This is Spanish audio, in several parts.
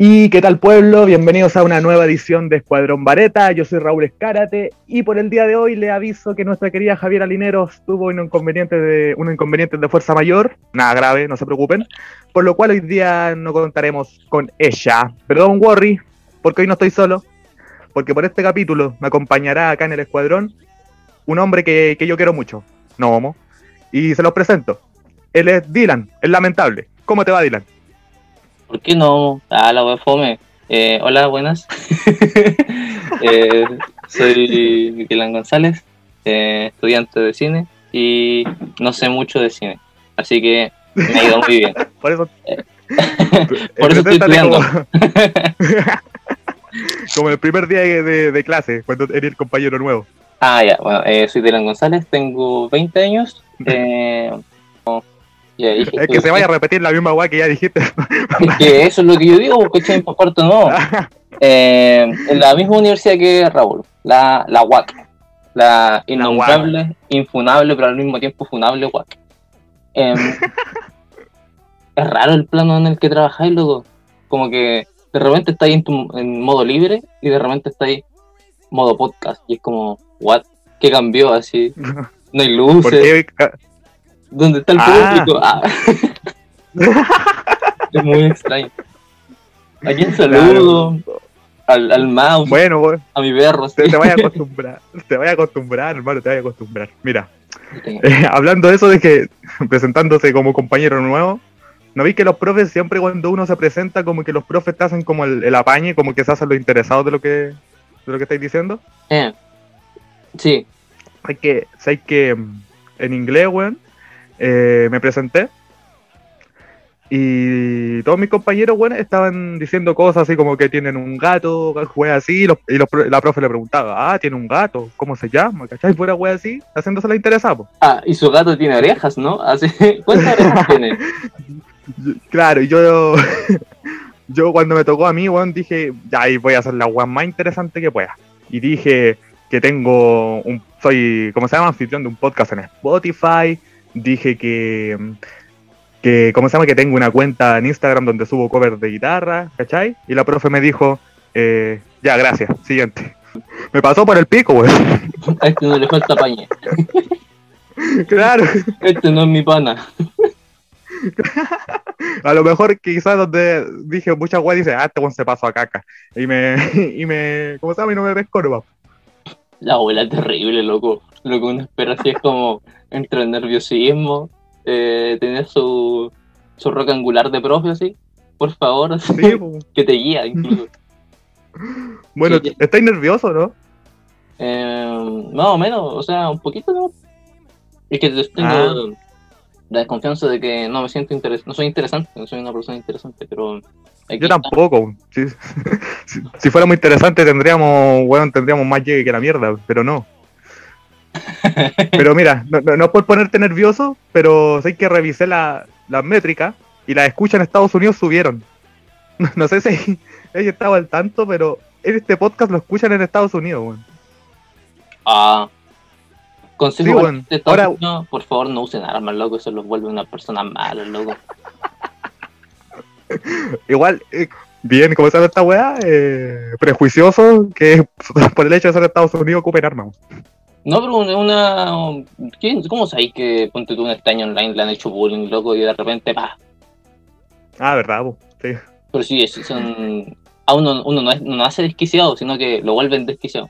¿Y qué tal pueblo? Bienvenidos a una nueva edición de Escuadrón Vareta. Yo soy Raúl Escárate y por el día de hoy le aviso que nuestra querida Javiera Lineros tuvo un inconveniente de, un inconveniente de fuerza mayor. Nada grave, no se preocupen. Por lo cual hoy día no contaremos con ella. Pero don't worry, porque hoy no estoy solo. Porque por este capítulo me acompañará acá en el Escuadrón un hombre que, que yo quiero mucho. No homo. Y se los presento. Él es Dylan, es lamentable. ¿Cómo te va, Dylan? ¿Por qué no? Ah, la web fome. Eh, hola, buenas. eh, soy Dylan González, eh, estudiante de cine y no sé mucho de cine. Así que me ha ido muy bien. Por eso, Por eso estoy estudiando. Como, como el primer día de, de- clase, cuando eres el compañero nuevo. Ah, ya, bueno, eh, soy Dylan González, tengo 20 años. Ya Es que se vaya a repetir la misma weá que ya dijiste. Es que eso es lo que yo digo, porque en cuarto no. Eh, en la misma universidad que Raúl, la, la UAC, la innombrable, infunable, pero al mismo tiempo funable UAC. Em, es raro el plano en el que trabajáis, loco. Como que de repente estáis en, tu- en modo libre y de repente estáis modo podcast. Y es como, ¿what? ¿Qué cambió así? No hay luces. Porque ¿Dónde está el Ah. público? Ah. es muy extraño. ¿A quién saludo? Al, al mouse, bueno, weón, a mi perro. te, sí. te vaya a acostumbrar. Te vaya a acostumbrar, hermano, te vaya a acostumbrar. Mira, eh, hablando de eso de que presentándose como compañero nuevo, ¿no vi que los profes siempre cuando uno se presenta, como que los profes te hacen como el, el apañe, como que se hacen los interesados de lo que, de lo que estáis diciendo? Eh, Sí, hay que, hay que mm, en inglés, weón, eh, me presenté y todos mis compañeros, weón, estaban diciendo cosas así como que tienen un gato, weón, así, y, los- y los la profe le preguntaba, ah, tiene un gato, ¿cómo se llama? ¿Cachai? Fuera, weón, así, haciéndose la interesada. Ah, y su gato tiene orejas, ¿no? Así, ¿Cuántas orejas tiene? Claro, y yo, yo cuando me tocó a mí, weón, dije, ya ahí voy a hacer la weón más interesante que pueda. Y dije que tengo un, soy, ¿cómo se llama? Anfitrión de un podcast en Spotify. Dije que, que, ¿cómo se llama? Que tengo una cuenta en Instagram donde subo covers de guitarra, ¿cachai? Y la profe me dijo, eh, ya, gracias, siguiente. Me pasó por el pico, weón. A este no le falta paña. claro. Este no es mi pana. A lo mejor quizás donde dije muchas weas dice, ah, este se pasó a caca. Y me, y me, ¿cómo se llama? Y no me pesco nomás. La abuela es terrible, loco. Lo que uno espera así es como entre el nerviosismo, eh, tener su, su roca angular de profe así. Por favor, así, Sí, po. que te guía incluso. bueno. ¿estáis nervioso, no? Eh, más o menos, o sea, un poquito, ¿no? Es que tengo Ah. La desconfianza de que no me siento interesante, no soy interesante, no soy una persona interesante, pero Yo tampoco. Sí. si, si fuera muy interesante tendríamos, weón, tendríamos más llegue que la mierda, pero no. Pero mira, no, no, no es por ponerte nervioso, pero sé que revisé la- las métricas y las escuchas en Estados Unidos subieron. No, no sé si ella estaba al tanto, pero en este podcast lo escuchan en Estados Unidos, weón. Ah. Consejo Sí, bueno, de ahora- Unidos, por favor no usen armas, loco, eso los vuelve una persona mala, loco. Igual, eh, bien, como se llama esta weá, eh, prejuicioso que por el hecho de ser Estados Unidos ocupen armas. No, pero una... una ¿quién- ¿Cómo sabéis que ponte tú un estaño online le han hecho bullying, loco, y de repente, pa? Ah, verdad, po. sí. Pero sí, es- son... A uno, uno no, es- no nace desquiciado, sino que lo vuelven desquiciado.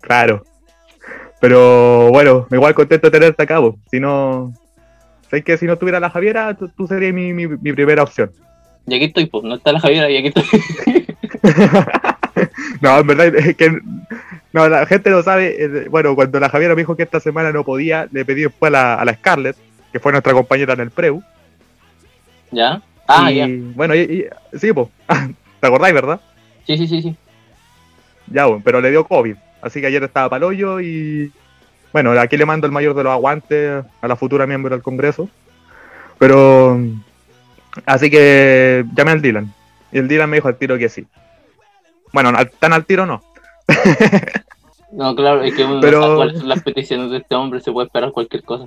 Claro. Pero bueno, igual contento de tenerte a cabo. Si no. Sé que si no tuviera la Javiera, tú, tú serías mi, mi, mi primera opción. Y aquí estoy, pues, no está la Javiera y aquí estoy. no, en verdad es que. No, la gente no sabe. eh, Bueno, cuando la Javiera me dijo que esta semana no podía, le pedí después a la, a la Scarlett, que fue nuestra compañera en el Preu. ¿Ya? Ah, y, ya. Bueno, y, y- sí, pues. ¿Te acordáis, verdad? Sí, sí, sí, sí. Ya, bueno, pero le dio COVID. Así que ayer estaba para hoyo y. Bueno, aquí le mando el mayor de los aguantes a la futura miembro del Congreso. Pero. Así que llamé al Dylan. Y el Dylan me dijo al tiro que sí. Bueno, tan al tiro no. No, claro, es que uno Pero- no sabe cuáles son las peticiones de este hombre, se puede esperar cualquier cosa.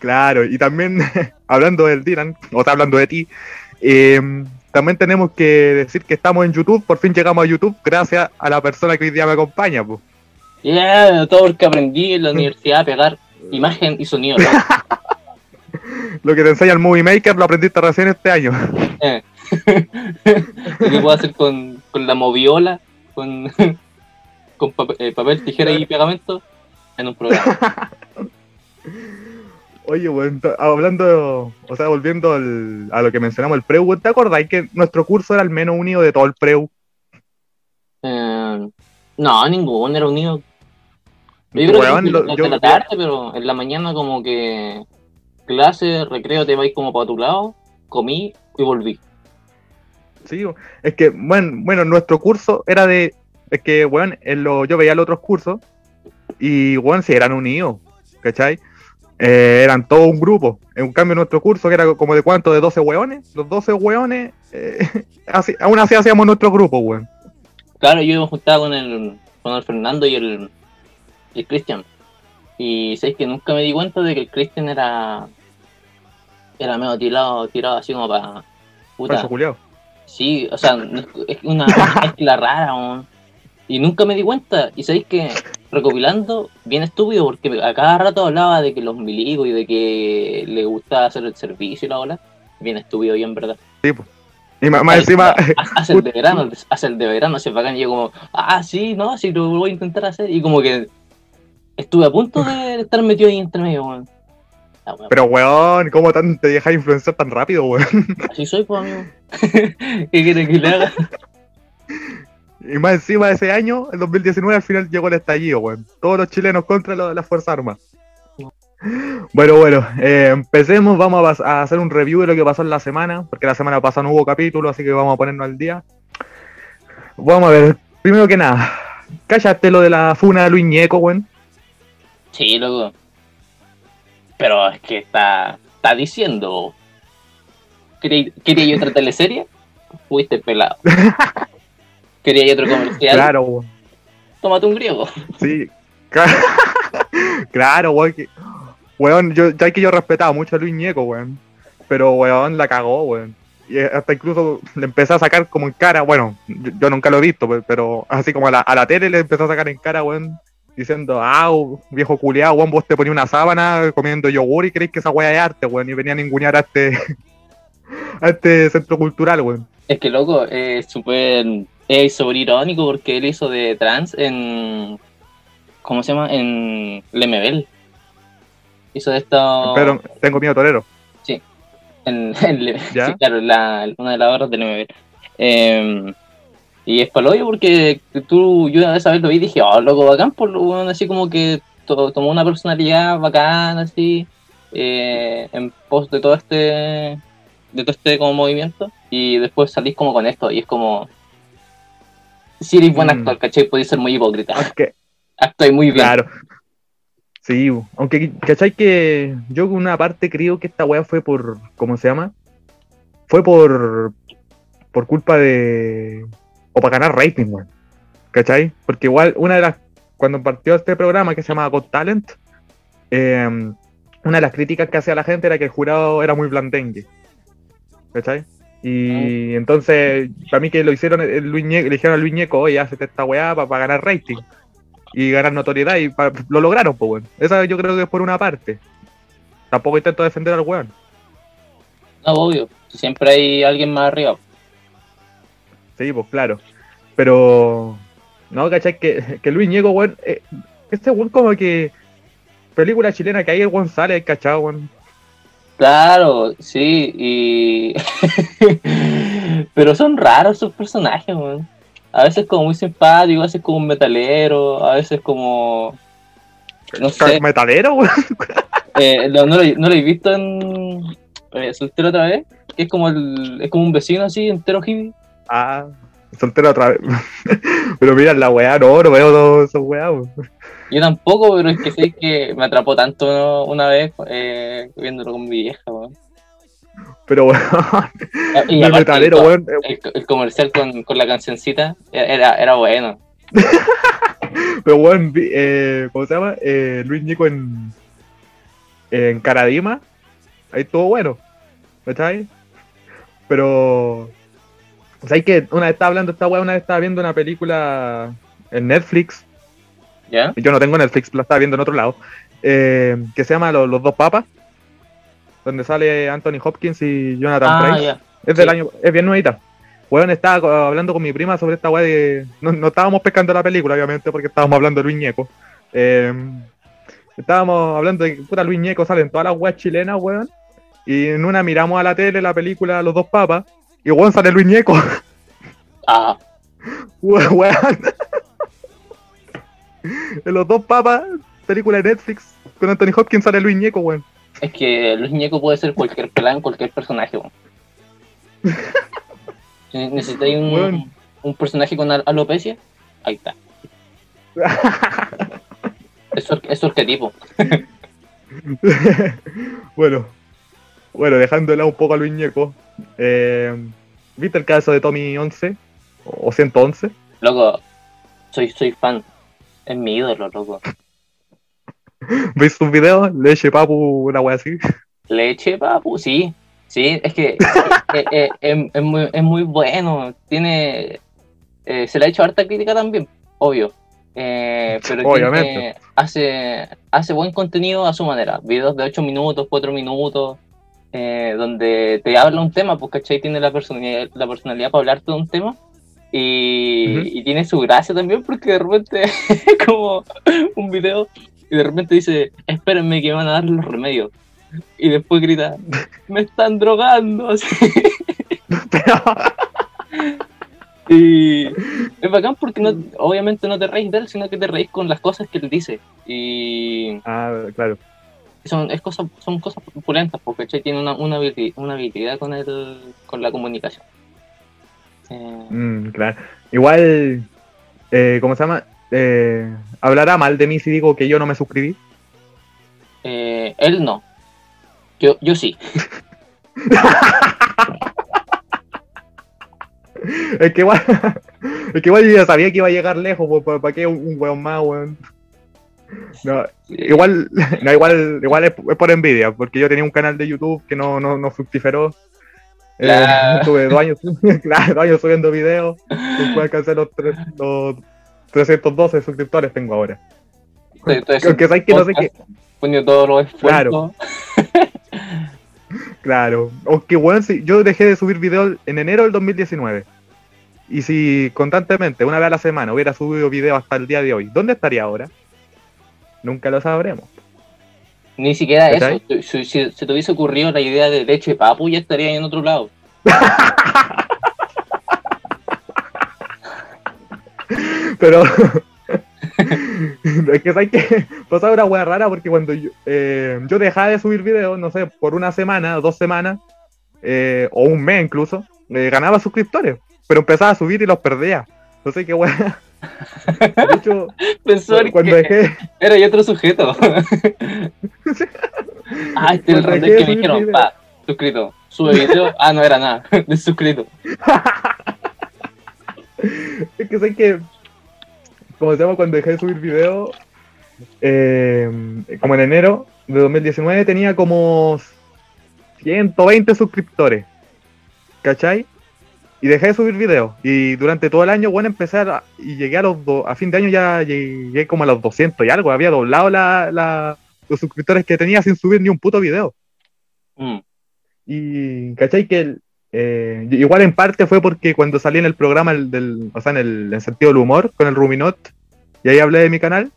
Claro, y también hablando del Dylan, o sea, hablando de ti, eh, también tenemos que decir que estamos en YouTube, por fin llegamos a YouTube gracias a la persona que hoy día me acompaña, pues. Yeah, todo lo que aprendí en la universidad a pegar imagen y sonido. lo que te enseña el Movie Maker lo aprendiste recién este año. Eh. lo que puedo hacer con, con la moviola, con, con eh, papel, tijera y pegamento en un programa. Oye, bueno, hablando, o sea, volviendo a lo que mencionamos, el Preu, ¿te acordáis que nuestro curso era el menos unido de todo el Preu? Eh, no, ninguno era unido. Yo creo que en la tarde, pero en la mañana como que clase, recreo, te vais como para tu lado, comí y volví. Sí, es que, bueno, bueno, nuestro curso era de, es que, bueno, en lo, yo veía los otros cursos y, bueno, si eran unidos, ¿cachai? Eh, eran todo un grupo. En cambio, nuestro curso, que era como de cuánto, de 12 hueones, los 12 hueones, eh, aún así hacíamos nuestro grupo, weón. Claro, yo me juntaba con el, con el Fernando y el, el Cristian. Y sabéis que nunca me di cuenta de que el Cristian era. Era medio tirado, tirado así como para. Puta. Sí, o sea, es una mezcla rara, Y nunca me di cuenta. Y sabéis que recopilando, bien estúpido, porque a cada rato hablaba de que los milicos y de que le gustaba hacer el servicio y la ola. Bien estúpido, bien verdad. Sí, pues. Y más, encima. Hace el de verano, hace el de verano, hace bacán. Y yo, como, ah, sí, no, sí, lo voy a intentar hacer. Y como que estuve a punto de estar metido ahí entre medio, weón. Pero, weón, ¿cómo tan, te dejas influenciar tan rápido, weón? Así soy, pues, amigo. ¿Qué quieres que le haga? Y más encima de ese año, el 2019, al final llegó el estallido, weón. Todos los chilenos contra las Fuerzas Armadas. Bueno, bueno, eh, empecemos, vamos a, hacer un review de lo que pasó en la semana, porque la semana pasada no hubo capítulo, así que vamos a ponernos al día. Vamos a ver, primero que nada, cállate lo de la funa de Luis Ñeco, weón. Sí, loco. Pero es que está, está diciendo. ¿Quería otra teleserie? Fuiste pelado. ¿Quería otro comercial? Claro, weón. Tómate un griego. Sí. claro, weón. Weón, yo, ya que yo respetaba mucho a Luis Ñeco, weón. Pero, weón, la cagó, weón. Y hasta incluso le empecé a sacar como en cara, bueno, yo, nunca lo he visto, pero así como a la, a la tele le empezó a sacar en cara, weón, diciendo, ah, viejo culiado, weón, vos te ponías una sábana comiendo yogur y crees que esa weá es arte, weón, y venía a ningunear a este, a este centro cultural, weón. Es que loco, es súper, es súper irónico porque él hizo de trans en, ¿cómo se llama? En Lemebel. Hizo de esto... Pero tengo miedo torero. Sí, en, sí claro, la, una de las barras de Lemebel. Eh, y es paloyo porque tú, yo esa vez lo vi y dije, oh, loco, bacán, por lo bueno, así como que tomó una personalidad bacán, así, eh, en pos de todo este, de todo este como movimiento, y después salís como con esto, y es como, si eres buen mm. actor, ¿cachai? Podéis ser muy hipócrita. Okay. Actúe muy bien. Claro. Sí, aunque, ¿cachai? Que yo una parte creo que esta weá fue por, ¿cómo se llama? Fue por, por culpa de o para ganar rating, weón. ¿Cachai? Porque igual una de las, cuando partió este programa que se llama Got Talent, em, una de las críticas que hacía la gente era que el jurado era muy blandengue. ¿Cachai? Y ah. entonces, para mí que lo hicieron, el Luis le dijeron a Luis Ñeco, oye, hazte esta weá para, ganar rating y ganar notoriedad y lo lograron, pues, weón. Esa yo creo que es por una parte. Tampoco intento defender al weón. No, obvio. Siempre hay alguien más arriba. Sí, pues claro. Pero, no, ¿cachai? Que, que Luis Ñego, weón, eh, este weón como que película chilena que hay el sale, ¿cachai, weón? Claro, sí, y... Pero son raros esos personajes, weón. A veces como muy simpático, a veces como un metalero, a veces como... No sé. ¿Metalero, weón? Eh, no, no, lo, no, lo, he visto en... Eh, soltero otra vez, que es como, el, es como un vecino así, entero hippie. Ah, soltero otra vez. pero mira, la weá, no, no veo todos esos weá. Yo tampoco, pero es que sé que me atrapó tanto una vez eh, viéndolo con mi vieja, weón. Pero weón, y el, metalero, weón. El, comercial con, con, la cancioncita era, era bueno. pero weón, eh, ¿cómo se llama? Eh, Luis Nico en, en Caradima, ahí estuvo bueno. ¿Está ahí? Pero O sea, que una vez estaba hablando esta weá, una vez estaba viendo una película en Netflix. ¿Ya? Yo no tengo Netflix, la estaba viendo en otro lado. eh, que se llama Los, Los Dos Papas. Donde sale Anthony Hopkins y Jonathan Ah, Price. Es del Sí. año, es bien nuevita. Weón, estaba hablando con mi prima sobre esta weá de. No, no estábamos pescando la película, obviamente, porque estábamos hablando de Luis Ñeco. Eh, estábamos hablando de que puta Luis Ñeco sale en todas las weas chilenas, weón. Y en una miramos a la tele la película Los dos papas. Y weón sale Luis Ñeco. Ah, We- weón. En los dos papas, película de Netflix, con Anthony Hopkins sale Luis Ñeco, weón. es que Luis Ñeco puede ser cualquier plan, cualquier personaje, weón. Si necesitáis un, un personaje con al- alopecia, ahí está. Es es arquetipo. bueno, bueno, dejando de lado un poco a Luis Ñeco. eh, ¿Viste el caso de Tommy 11? O 111. Loco, soy, soy fan. Es mi ídolo, loco. ¿Veis sus videos? Leche, papu, una wea así. Leche, papu, sí. Sí, es que eh, eh, eh, es, muy, es muy bueno. Tiene. eh, se le ha hecho harta crítica también, obvio. Eh, pero Obviamente. hace, hace buen contenido a su manera. Videos de 8 minutos, 4 minutos, eh, donde te habla un tema, pues, ¿cachai? Tiene la personalidad, la personalidad para hablarte de un tema. Y, tiene su gracia también, porque de repente es como un video y de repente dice: Espérenme que me van a dar los remedios. Y después grita: Me están drogando. así. Y es bacán porque no, obviamente no te reís de él, sino que te reís con las cosas que él dice. Y ah, claro. son, es cosas, son cosas pulentas, porque ¿cachai? tiene una, una, habili- una habilidad con, el, con la comunicación. Eh, Mm, claro. Igual, eh, ¿cómo se llama? Eh, ¿Hablará mal de mí si digo que yo no me suscribí? eh, él no. Yo, yo sí. Es que igual, es que igual yo ya sabía que iba a llegar lejos, pues, ¿para qué un, un weón más, weón? No, igual, no, igual, igual es, es por envidia, porque yo tenía un canal de YouTube que no, no, no fructiferó. Eh, Claro. Tuve dos años, claro, dos años subiendo videos, después alcancé los, tres- los 312 suscriptores tengo ahora. Aunque sabes que no sé qué, poniendo todos los esfuerzos. Claro, aunque weón, si yo dejé de subir videos en enero del 2019. Y si constantemente, una vez a la semana, hubiera subido videos hasta el día de hoy, ¿dónde estaría ahora? Nunca lo sabremos. Ni siquiera eso. Si, si se te hubiese ocurrido la idea de leche papu, ya estaría en otro lado. Pero es que sabes que pasaba una wea rara porque cuando yo, eh, yo dejaba de subir videos, no sé, por una semana, dos semanas, eh, o un mes incluso, eh, ganaba suscriptores, pero empezaba a subir y los perdía. No sé qué wea. De hecho, Pensó cuando que dejé, era yo otro sujeto. ah, este es el de que me dijeron, video. pa, suscrito. Sube video. Ah, no era nada. Desuscrito. es que sé que, como se llama, cuando dejé de subir videos, eh, como en enero de 2019 tenía como 120 suscriptores, ¿cachai? Y dejé de subir videos. Y durante todo el año, bueno, empecé a, y llegué a los do- a fin de año ya llegué como a los 200 y algo. Había doblado la, la- los suscriptores que tenía sin subir ni un puto video. Mm. Y, ¿cachai? Que el- eh, igual en parte fue porque cuando salí en el programa, el del, o sea, en el en sentido del humor, con el Ruminot, y ahí hablé de mi canal,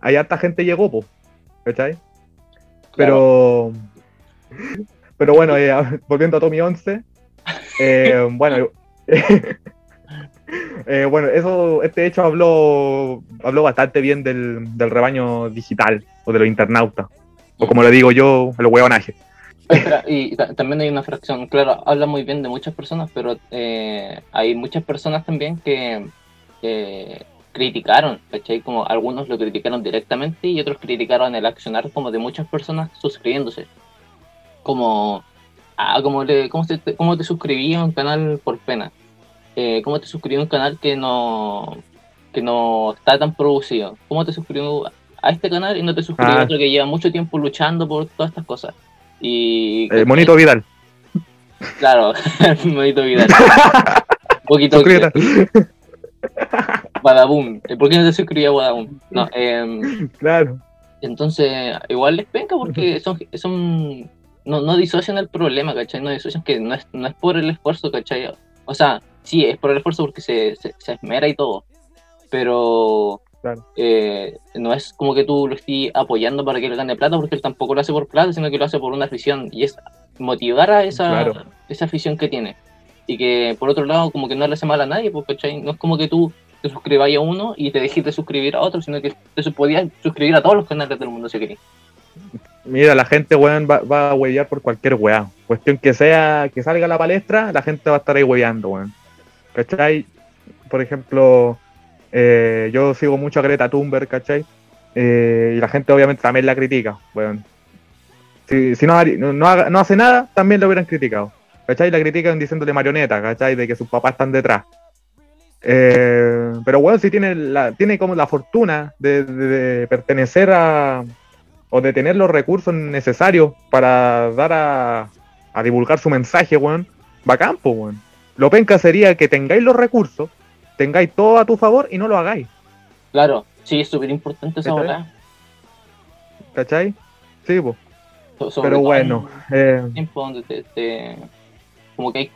ahí harta gente llegó, po, ¿cachai? Pero, pero bueno, eh, volviendo a Tommy 11, eh, bueno, eh, bueno, eso, este hecho habló, habló bastante bien del, del rebaño digital, o de los internautas, o como le digo yo, a los huevonajes. Y ta- también hay una fracción, claro, habla muy bien de muchas personas, pero eh, hay muchas personas también que que criticaron, ¿cachai? Como algunos lo criticaron directamente y otros criticaron el accionar como de muchas personas suscribiéndose. Como, ah, como, le, ¿cómo, te, cómo te suscribí a un canal por pena? Eh, ¿Cómo te suscribí a un canal que no, que no está tan producido? ¿Cómo te suscribí a este canal y no te suscribí Ah. a otro que lleva mucho tiempo luchando por todas estas cosas? Y Eh, Monito Vidal. Claro, Monito Vidal. Poquito. Badabum. ¿Por qué no te suscribí a Badabum? No, eh, Claro. entonces, igual les penca porque son, son no, no disocian el problema, ¿cachai? No disocian que no es, no es por el esfuerzo, ¿cachai? O sea, sí, es por el esfuerzo porque se, se, se esmera y todo, pero Claro. eh, no es como que tú lo estés apoyando para que él gane plata, porque él tampoco lo hace por plata, sino que lo hace por una afición, y es motivar a esa, Claro. esa afición que tiene. Y que por otro lado, como que no le hace mal a nadie, porque ¿cachai? no es como que tú te suscribas a uno y te dejes de suscribir a otro, sino que te podías suscribir a todos los canales del mundo si querías. Mira, la gente, weón, va, a huevear por cualquier weá. Cuestión que sea, que salga a la palestra, la gente va a estar ahí hueveando, weón. ¿Cachai? Por ejemplo, eh, yo sigo mucho a Greta Thunberg, ¿cachai? Eh, y la gente obviamente también la critica, weón. Si, no, no, no hace nada, también lo hubieran criticado. ¿Cachai? La critican diciéndole marioneta, ¿cachai? De que sus papás están detrás. Eh, pero weón, si tiene, la, tiene como la fortuna de pertenecer a, o de tener los recursos necesarios para dar a, a divulgar su mensaje, weón, bacán, po, weón. Lo penca sería que tengáis los recursos, tengáis todo a tu favor y no lo hagáis, Claro, sí, es súper importante esa bola. ¿cachai? Sí, pues. So- Pero bueno, en eh, tiempo donde te, te- como que hay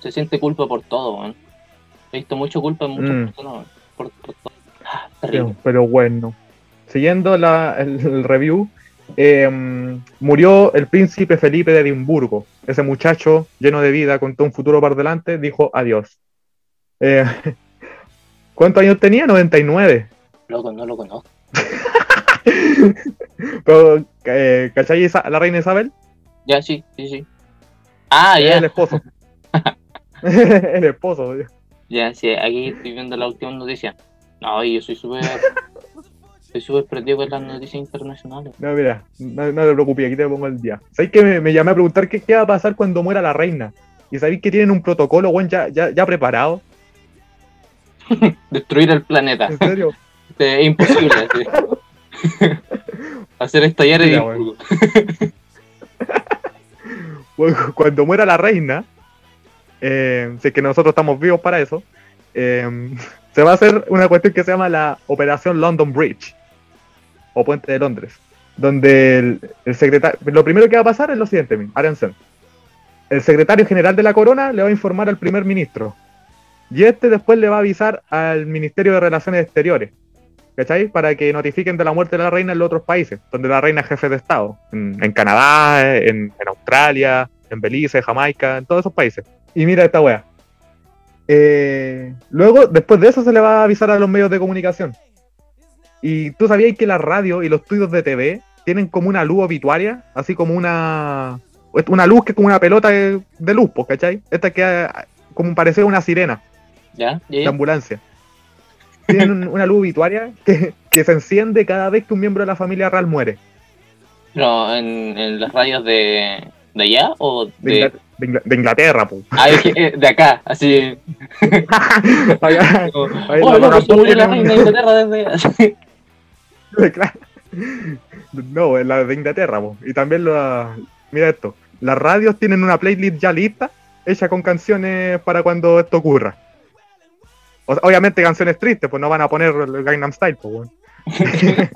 se siente culpa por todo, weón. He visto mucha culpa en muchas Mm. personas, por, por todo. Ah, terrible. pero bueno. Siguiendo la- el, el review, eh, murió el príncipe Felipe de Edimburgo. Ese muchacho lleno de vida, con todo un futuro por delante, dijo adiós. Eh, ¿Cuántos años tenía? 99. Loco, no lo conozco. Pero, eh, ¿cachai Isa- la reina Isabel? Ya, sí, sí, sí. Ah, ya, el esposo. el esposo. ya, sí, aquí estoy viendo la última noticia. No, yo soy súper. Soy súper perdido con las noticias internacionales. No, mira, no, no te preocupes, aquí te pongo el día. ¿Sabéis que me, me llamé a preguntar qué, qué va a pasar cuando muera la reina? Y sabéis que tienen un protocolo, weón, ya, ya, ya preparado. Destruir el planeta. ¿En serio? Es imposible. Hacer estallar Edimburgo. Weón, Cuando muera la reina, eh, si es que nosotros estamos vivos para eso, eh, se va a hacer una cuestión que se llama la Operación London Bridge, o Puente de Londres, donde el, secretario, lo primero que va a pasar es lo siguiente, árense. El secretario general de la corona le va a informar al primer ministro, y este después le va a avisar al Ministerio de Relaciones Exteriores, ¿cachai? Para que notifiquen de la muerte de la reina en los otros países, donde la reina es jefe de Estado, en, Canadá, en, en Australia, en Belice, Jamaica, en todos esos países. Y mira esta wea. Eh, luego, después de eso, se le va a avisar a los medios de comunicación. Y tú sabías que la radio y los estudios de TV tienen como una luz obituaria, así como una. Una luz que es como una pelota de, de luz, pues, ¿cachai? Esta que ah, como parece una sirena ¿Ya? ¿Ya? de ambulancia. Tienen un- una luz obituaria que, que se enciende cada vez que un miembro de la familia real muere. Pero en, en las radios de, de allá o De, de. Ingla- de Ingla- de Inglaterra, pues. Ah, es que, eh, de acá, así. Oh, murió la reina de Inglaterra desde. No, es la de Inglaterra, po. y también la. Mira esto: las radios tienen una playlist ya lista, hecha con canciones para cuando esto ocurra. O sea, obviamente canciones tristes, pues no van a poner el Gangnam Style, pues.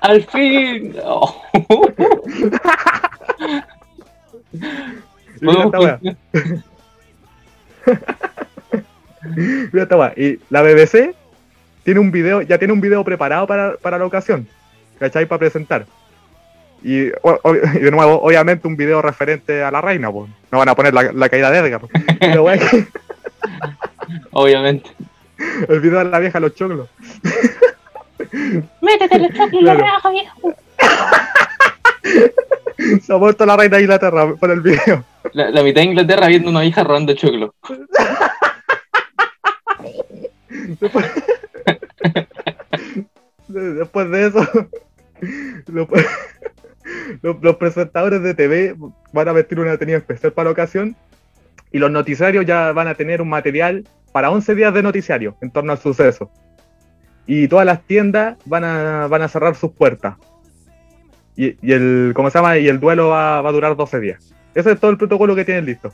Al fin. Oh. Mira esta weá, mira esta weá. Y la BBC tiene un video, ya tiene un video preparado para, para la ocasión, ¿cachai? Para presentar. Y, o- o- y de nuevo, obviamente, un video referente a la reina, pues. No van a poner la, la caída de Edgar. Pero, weá, Obviamente. El video de la vieja los choclos. Métete el choque Claro. raja, viejo. Se ha muerto la reina de Inglaterra por el video. La, la mitad de Inglaterra viendo una hija robando choclo. Después, de- eso, lo- los, los presentadores de TV van a vestir una tenida especial para la ocasión y los noticiarios ya van a tener un material para 11 días de noticiario en torno al suceso. Y todas las tiendas van a, van a cerrar sus puertas. Y, y el, ¿cómo se llama? Y el duelo va, va a durar 12 días. Ese es todo el protocolo que tienen listo.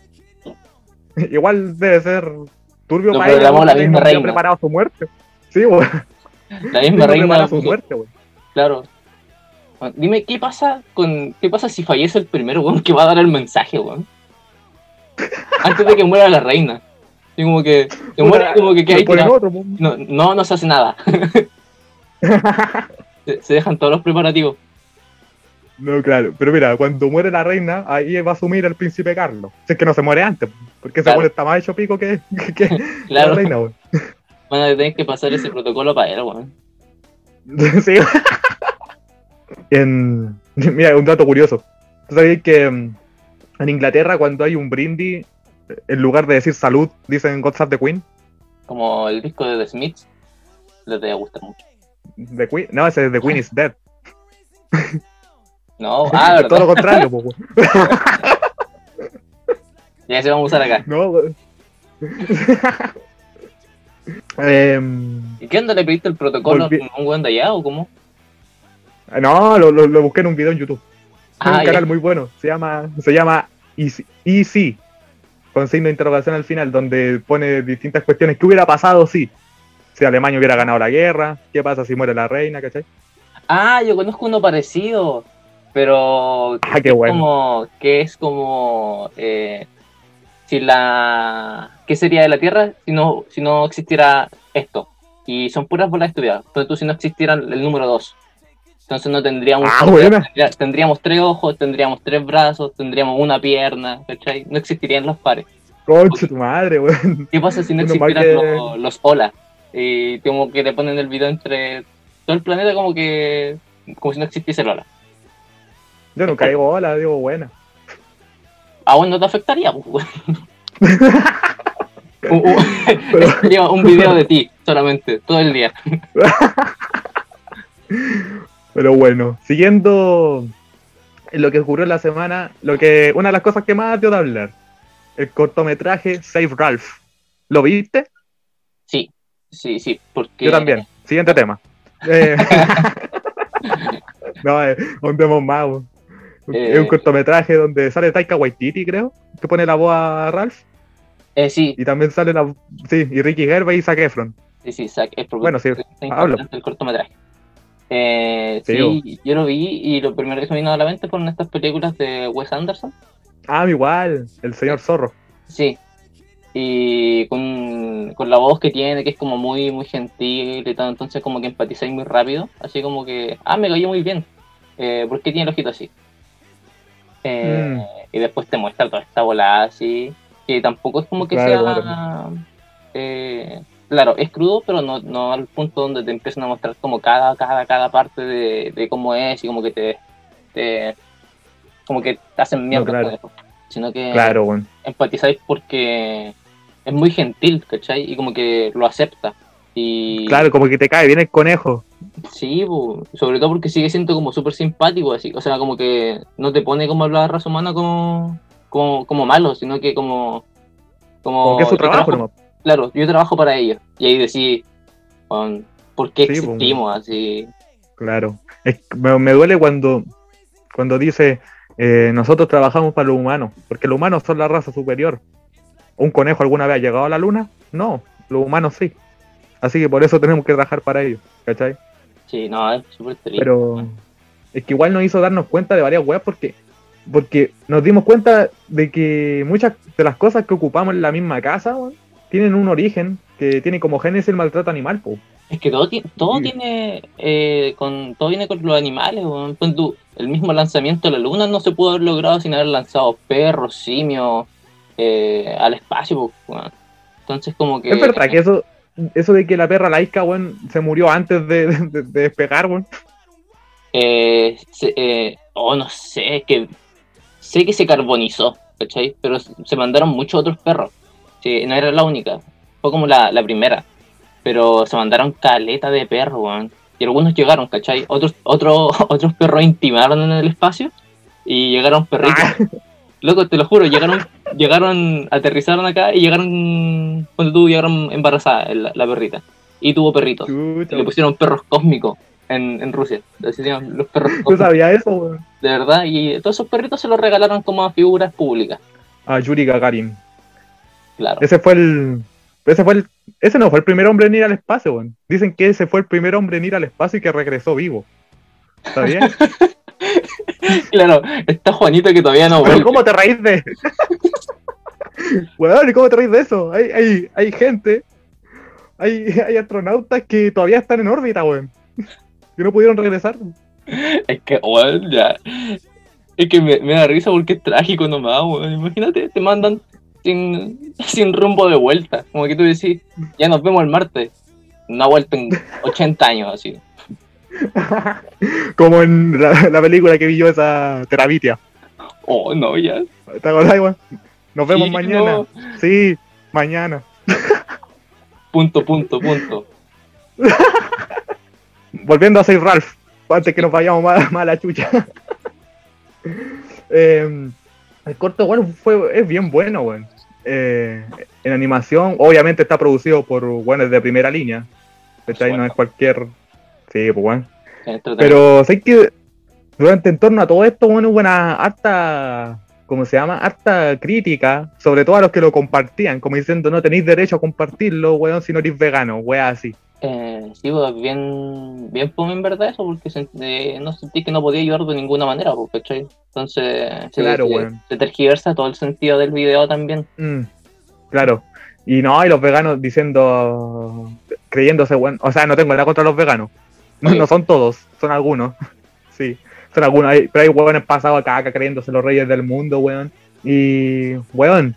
igual debe ser turbio Lo para weón, la misma reina. preparado su muerte. Sí, weón. La misma reina. su muerte. Claro. Bueno, Dime, ¿qué pasa con qué pasa si fallece el primero, weón, que va a dar el mensaje, weón? Antes de que muera la reina. Y como que se muere como que ponen tirado. otro, po. no, no, no se hace nada. se, se dejan todos los preparativos. No, claro, pero mira, cuando muere la reina, ahí va a asumir el príncipe Carlos. Si es que no se muere antes, porque ese Claro. weón está más hecho pico que, que Claro. la reina, weón. Van a tener que pasar ese protocolo para él, weón. Sí. En, mira, un dato curioso. ¿Tú sabías que mm, en Inglaterra cuando hay un brindis, en lugar de decir salud, dicen God Save the Queen? Como el disco de The Smiths, les debe gustar mucho. The Queen? No, ese es The Queen is Dead. No, ah, Es todo lo verdad. contrario, po. Ya se vamos a usar acá. No, Em, ¿Y qué onda le pediste el protocolo Volví- a un weón de allá o cómo? no, lo, lo- lo busqué en un video en YouTube. Es Ah, un ya. canal muy bueno. Se llama, se llama Easy, Easy, con signo de interrogación al final, donde pone distintas cuestiones. ¿Qué hubiera pasado si? Si Alemania hubiera ganado la guerra, ¿qué pasa si muere la reina? ¿Cachai? Ah, yo conozco uno parecido, pero Ah, qué bueno. como que es como eh, si la qué sería de la Tierra si no si no existiera esto y son puras bolas estudiadas. Entonces tú si no existiera el número 2. Entonces no tendríamos Ah, tendría- tendríamos tres ojos, tendríamos tres brazos, tendríamos una pierna, ¿cachai? No existirían los pares. Concha tu madre, weón. ¿Qué pasa si no existieran que- los, los olas? Y como que te ponen el video entre todo el planeta como que como si no existiese el ola. Yo nunca digo hola, digo buena. A vos no te afectaría, pues. Un- un- Pero- un video de ti solamente, todo el día. Pero bueno, siguiendo en lo que ocurrió en la semana, lo que una de las cosas que más dio de hablar, el cortometraje Save Ralph. ¿Lo viste? Sí, sí, sí, porque... Yo también. Siguiente tema. Eh, no, eh, ondemos más. Eh. Es un cortometraje donde sale Taika Waititi, creo, que pone la voz a Ralph. Eh, sí, Y también sale la. Sí, y Ricky Gervais y Zac Efron. sí, sí, Zac es Bueno, sí, hablo. el cortometraje. Eh, Sí, sí, yo lo vi y lo primero que se me vino a la mente fueron estas películas de Wes Anderson. Ah, igual, el señor Zorro. Sí. Y con, con la voz que tiene, que es como muy, muy gentil y todo, entonces como que empatizáis muy rápido. Así como que, ah, me cayó muy bien. Eh, ¿Por qué tiene el ojito así? Eh, Mm. Y después te muestra toda esta volada así. Que tampoco es como que Claro, sea. eh, claro, es crudo, pero no, no al punto donde te empiezan a mostrar como cada, cada, cada parte de, de cómo es y como que te. te- como que te hacen mierda. claro. con eso. Sino que Claro, weón. empatizáis porque es muy gentil, ¿cachai? Y como que lo acepta. Y Claro, como que te cae bien el conejo. Sí, po, sobre todo porque sigue siendo como súper simpático, así. O sea, como que no te pone como hablar raza humana como, como, como malo, sino que como. Como, Como que es su trabajo nomás. Claro, yo trabajo para ellos. Y ahí decís, ¿por qué Sí, po, existimos así? Claro. Es me, me duele cuando, cuando dice eh, nosotros trabajamos para los humanos, porque los humanos son la raza superior. ¿Un conejo alguna vez ha llegado a la luna? No, los humanos sí. Así que por eso tenemos que trabajar para ellos, ¿cachai? Sí, no, es súper triste. Pero es que igual nos hizo darnos cuenta de varias weas porque, porque nos dimos cuenta de que muchas de las cosas que ocupamos en la misma casa weón, tienen un origen que tiene como génesis el maltrato animal, po. Es que todo, todo Sí. tiene, eh, con, todo viene con los animales, el mismo lanzamiento de la luna no se pudo haber logrado sin haber lanzado perros, simios, eh, al espacio. Entonces como que... Es verdad que eso, eso de que la perra laica, weón, se murió antes de, de- de despegar, weón. eh, eh, oh, no sé, que sé que se carbonizó, ¿cachai? Pero se se mandaron muchos otros perros. Sí, no era la única, fue como la, la primera. Pero se mandaron caleta de perros, weón. Y algunos llegaron, ¿cachai? Otros, otros otros perros intimaron en el espacio y llegaron perritos. Ah, Loco, te lo juro, llegaron, llegaron, aterrizaron acá y llegaron, cuando tú llegaron embarazada la, la perrita. Y tuvo perritos. Y le pusieron perros cósmicos en, en Rusia. Llaman los perros ¿Tú sabías eso, weón? De verdad, y todos esos perritos se los regalaron como a figuras públicas. A Yuri Gagarin. Claro. Ese fue el. Ese fue el. Ese no fue el primer hombre en ir al espacio, weón. Dicen que ese fue el primer hombre en ir al espacio y que regresó vivo. ¿Está bien? claro, está Juanito que todavía no Pero ¿cómo te reís de.? weón, ¿y cómo te reís de eso? Hay, hay, hay gente. Hay, hay astronautas que todavía están en órbita, weón. Que no pudieron regresar. Es que, weón, ya. Es que me, me da risa porque es trágico nomás, weón. Imagínate, te mandan sin, sin rumbo de vuelta. Como que tú decís, ya nos vemos el martes. No ha vuelto en 80 años, así. Como en la, la película que vi yo, esa Terabitia. Oh, no, ya. ¿Te acordás, weón? Nos vemos Sí, mañana. no. Sí, mañana. Punto, punto, punto. Volviendo a ser Ralph, antes que nos vayamos más, más a la chucha. Eh, el corto, bueno, fue, es bien bueno, weón. Eh, en animación, obviamente está producido por weones de primera línea. ¿cachai? No es cualquier. Sí, pues bueno. Entretenido. Pero sé que durante en torno a todo esto, bueno, hubo una harta, ¿cómo se llama? Harta crítica, sobre todo a los que lo compartían, como diciendo no tenéis derecho a compartirlo, weón, si no eres vegano, weón, así. Eh, sí, pues bien, bien fome en verdad eso, porque eh, no sentí que no podía ayudar de ninguna manera, pues, ¿cachai? Entonces, Claro, se- weón. se tergiversa todo el sentido del video también. Mm, claro. Y no, y los veganos diciendo, creyéndose, weón, o sea, no tengo nada contra los veganos. No, son todos, son algunos. sí, son algunos. Pero hay weones pasados acá, acá creyéndose los reyes del mundo, weón. Y, weón,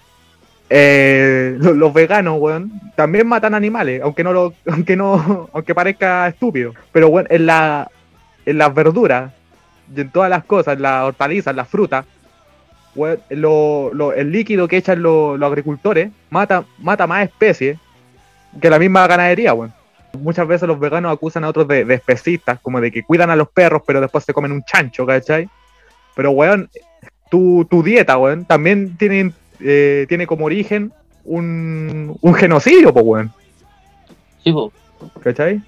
eh, lo- los, veganos, weón, también matan animales, aunque no lo, aunque no, aunque parezca estúpido. Pero, weón, en la, en las verduras, y en todas las cosas, en las hortalizas, las frutas, weón, lo- lo- el líquido que echan los, los agricultores mata, mata más especies que la misma ganadería, weón. Muchas veces los veganos acusan a otros de, de especistas, como de que cuidan a los perros, pero después se comen un chancho, ¿cachai? Pero, weón, tu, tu dieta, weón, también tiene, eh, tiene como origen un, un genocidio, pues, weón, Sí, pues, ¿cachai?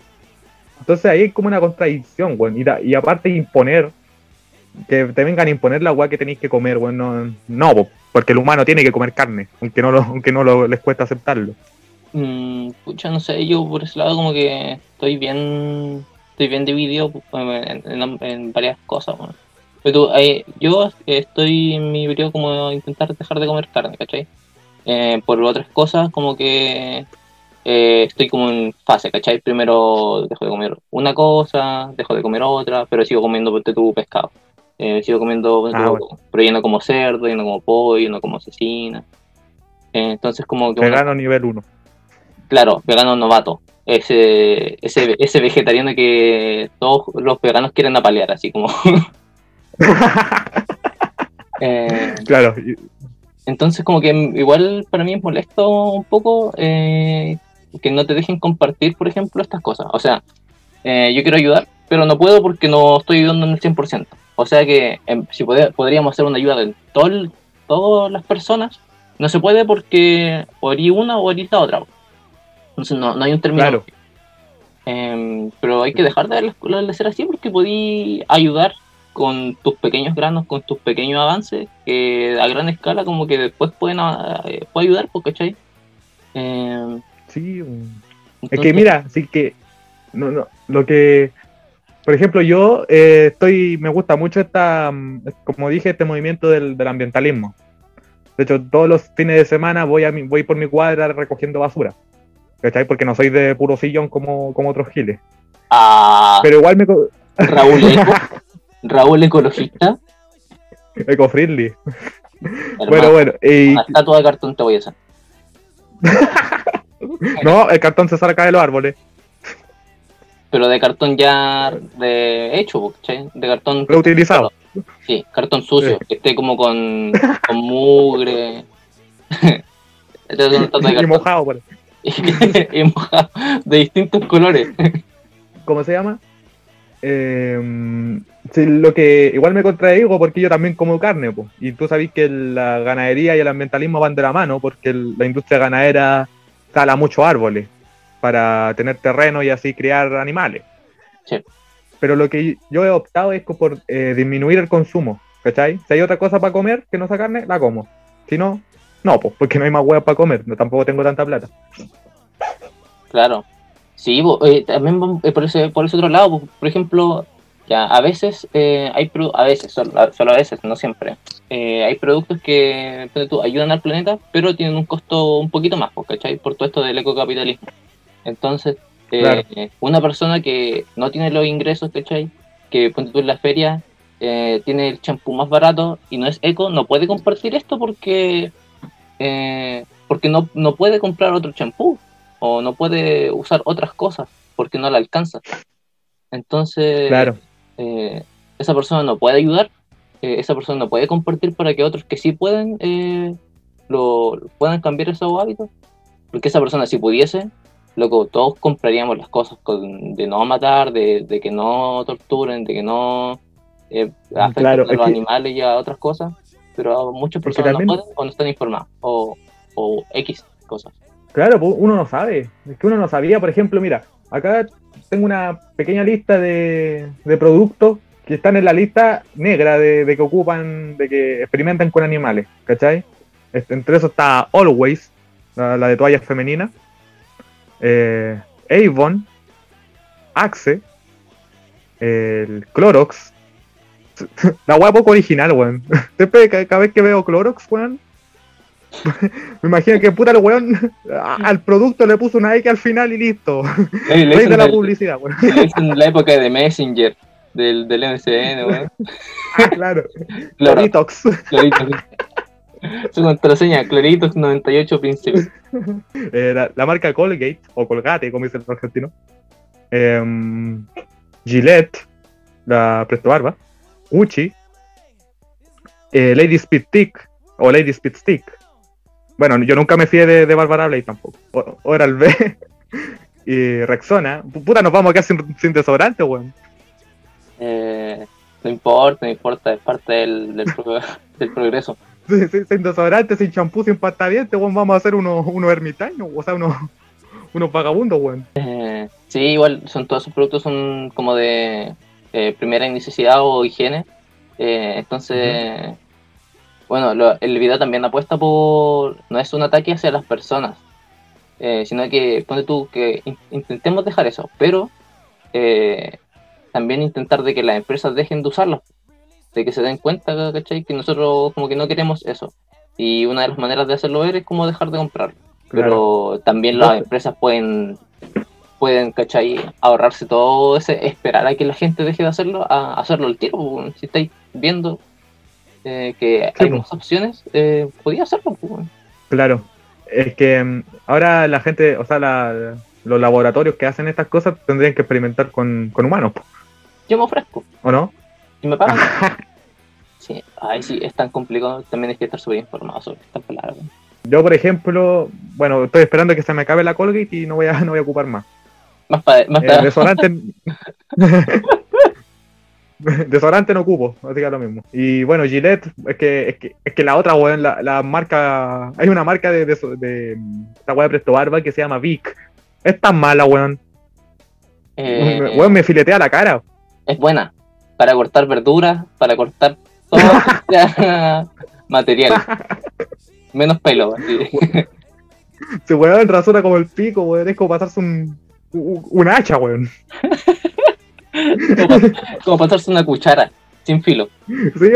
Entonces ahí hay como una contradicción, weón. Y, da- y aparte imponer, que te vengan a imponer la weá que tenéis que comer, weón, no, no, po, porque el humano tiene que comer carne, aunque no, lo, aunque no lo, les cuesta aceptarlo. Mm, pucha, no sé, yo por ese lado como que estoy bien, estoy bien dividido pues, en, en- en varias cosas. Pero eh, yo estoy en mi periodo como intentar dejar de comer carne, ¿cachai? Eh, por otras cosas, como que eh, estoy como en fase, ¿cachai? Primero dejo de comer una cosa, dejo de comer otra, pero sigo comiendo tú pescado. Eh, sigo comiendo, Ah, bueno. pero no como cerdo, yo no como pollo, yo no como cecina. Eh, entonces como que una- Vegano nivel 1. Claro, vegano novato. Ese, ese, ese vegetariano que todos los veganos quieren apalear, así como. Eh, claro, entonces, como que igual para mí es molesto un poco eh, que no te dejen compartir, por ejemplo, estas cosas. O sea, eh, yo quiero ayudar, pero no puedo porque no estoy ayudando en el 100%. O sea que em, si podríamos hacer una ayuda de todo todas las personas, no se puede porque o eres una o eres la otra. Entonces no, no hay un término. Claro. Em, pero hay que dejar de, de ser así porque podí ayudar con tus pequeños granos, con tus pequeños avances, que a gran escala como que después pueden ah, eh, puede ayudar, pues, ¿cachai? Em, sí. Es que mira, sí que no, no, lo que, por ejemplo, yo eh, estoy, me gusta mucho esta, mm, como dije, este movimiento del, del ambientalismo. De hecho, todos los fines de semana voy a mi, voy por mi cuadra recogiendo basura. ¿Cachai? Porque no soy de puro sillón como, como otros giles. a Pero igual me Raúl Eco, Raúl Ecologista, eco-friendly. Bueno, bueno. y- una estatua de cartón te voy a hacer. no, el cartón se saca de los árboles. Pero de cartón ya de hecho, ¿cachai? De cartón Reutilizado. Sí, cartón sucio, Sí. que esté como con, con mugre. Esta es una estatua de Y cartón. mojado, por- mojado, de distintos colores. ¿Cómo se llama? Eh, sí, lo que igual me contradigo porque yo también como carne, po. y tú sabes que la ganadería y el ambientalismo van de la mano porque el- la industria ganadera tala muchos árboles para tener terreno y así criar animales. Sí. Pero lo que yo he optado es por eh, disminuir el consumo, ¿cachai? Si hay otra cosa para comer que no sea carne, la como. Si no, No, pues porque no hay más huevas para comer, no, tampoco tengo tanta plata. Claro. Sí, eh, también eh, por, ese, por ese otro lado, por ejemplo, ya a veces eh, hay a veces, solo, a veces, no siempre, hay productos que tú, ayudan al planeta, pero tienen un costo un poquito más, ¿cachai? Por todo esto del ecocapitalismo. Entonces, una persona que no tiene los ingresos, ¿cachai? Que ponte tú en la feria tiene el champú más barato y no es eco, no puede compartir esto porque porque no, no puede comprar otro champú o no puede usar otras cosas porque no la alcanza. Entonces, claro. Eh, esa persona no puede ayudar, eh, esa persona no puede compartir para que otros que sí pueden eh, lo, puedan cambiar esos hábitos. Porque esa persona si pudiese, loco, todos compraríamos las cosas de no matar, de, que no torturen, de que no afecten a los animales y a otras cosas. Pero muchas personas no pueden o no están informadas, o, o X cosas. Claro, pues, uno no sabe. Es que uno no sabía, por ejemplo, mira, acá tengo una pequeña lista de, productos que están en la lista negra de, que ocupan, de que experimentan con animales, ¿cachai? Este, entre eso está Always, la, de toallas femeninas, eh, Avon, Axe, el Clorox, la hueá poco original, weón. Cada vez que veo Clorox, weón, Me imagino que puta el weón al producto le puso una X al final y listo. Rey de la publicidad, weón. Es en la época de Messenger, del, del MCN, weón. Ah, claro. Cloritox. Cloritox. Su contraseña, Cloritox 98 Príncipe. Eh, la, marca Colgate, o Colgate, como dice el argentino. Eh, Gillette, la Presto Barba. Uchi. Eh, Lady Speed Stick, o Lady Speed Stick. Bueno, yo nunca me fié de, de Bárbara Blade tampoco. O, era el B. y Rexona. Puta, nos vamos a quedar sin, desodorante, weón. Eh, no importa, no importa, es parte del, del, progreso. sin desodorante, sin champú, sin pasta dientes, weón, vamos a hacer unos uno ermitaños, o sea, unos, unos vagabundos, weón. Eh, sí, igual, son todos esos productos son como de eh, primera necesidad o higiene. Eh, entonces, bueno, el video también apuesta por. No es un ataque hacia las personas, eh, sino que pone tú que intentemos dejar eso, pero también intentar de que las empresas dejen de usarlo, de que se den cuenta, ¿cachai? Que nosotros como que no queremos eso. Y una de las maneras de hacerlo ver es como dejar de comprarlo. Pero también las empresas pueden, pueden, ¿cachai? Ahorrarse todo ese, esperar a que la gente deje de hacerlo, a hacerlo el tiro. Si estáis viendo eh, que hay más opciones, eh, podía hacerlo. Claro, es que mm, ahora la gente, o sea, los laboratorios que hacen estas cosas tendrían que experimentar con, humanos. Yo me ofrezco. ¿O no? Y me pagan. sí, ay, sí, es tan complicado, también hay que estar súper informado sobre esta palabra. Yo, por ejemplo, bueno, estoy esperando que se me acabe la Colgate y no voy a, no voy a ocupar más. Más para... Más eh, Desodorante no ocupo, así que es lo mismo. Y bueno, Gillette, es que, es que, es que la otra, weón, la, la, marca. Hay una marca de, de, de, esta weá de Presto Barba que se llama Vic. Es tan mala, weón. Eh, weón, me filetea la cara. Es buena. Para cortar verduras, para cortar todo material. Menos pelo, así. Se weón rasura como el pico, weón. Es como pasarse un, un hacha, weón. como, pasarse una cuchara sin filo. Sí,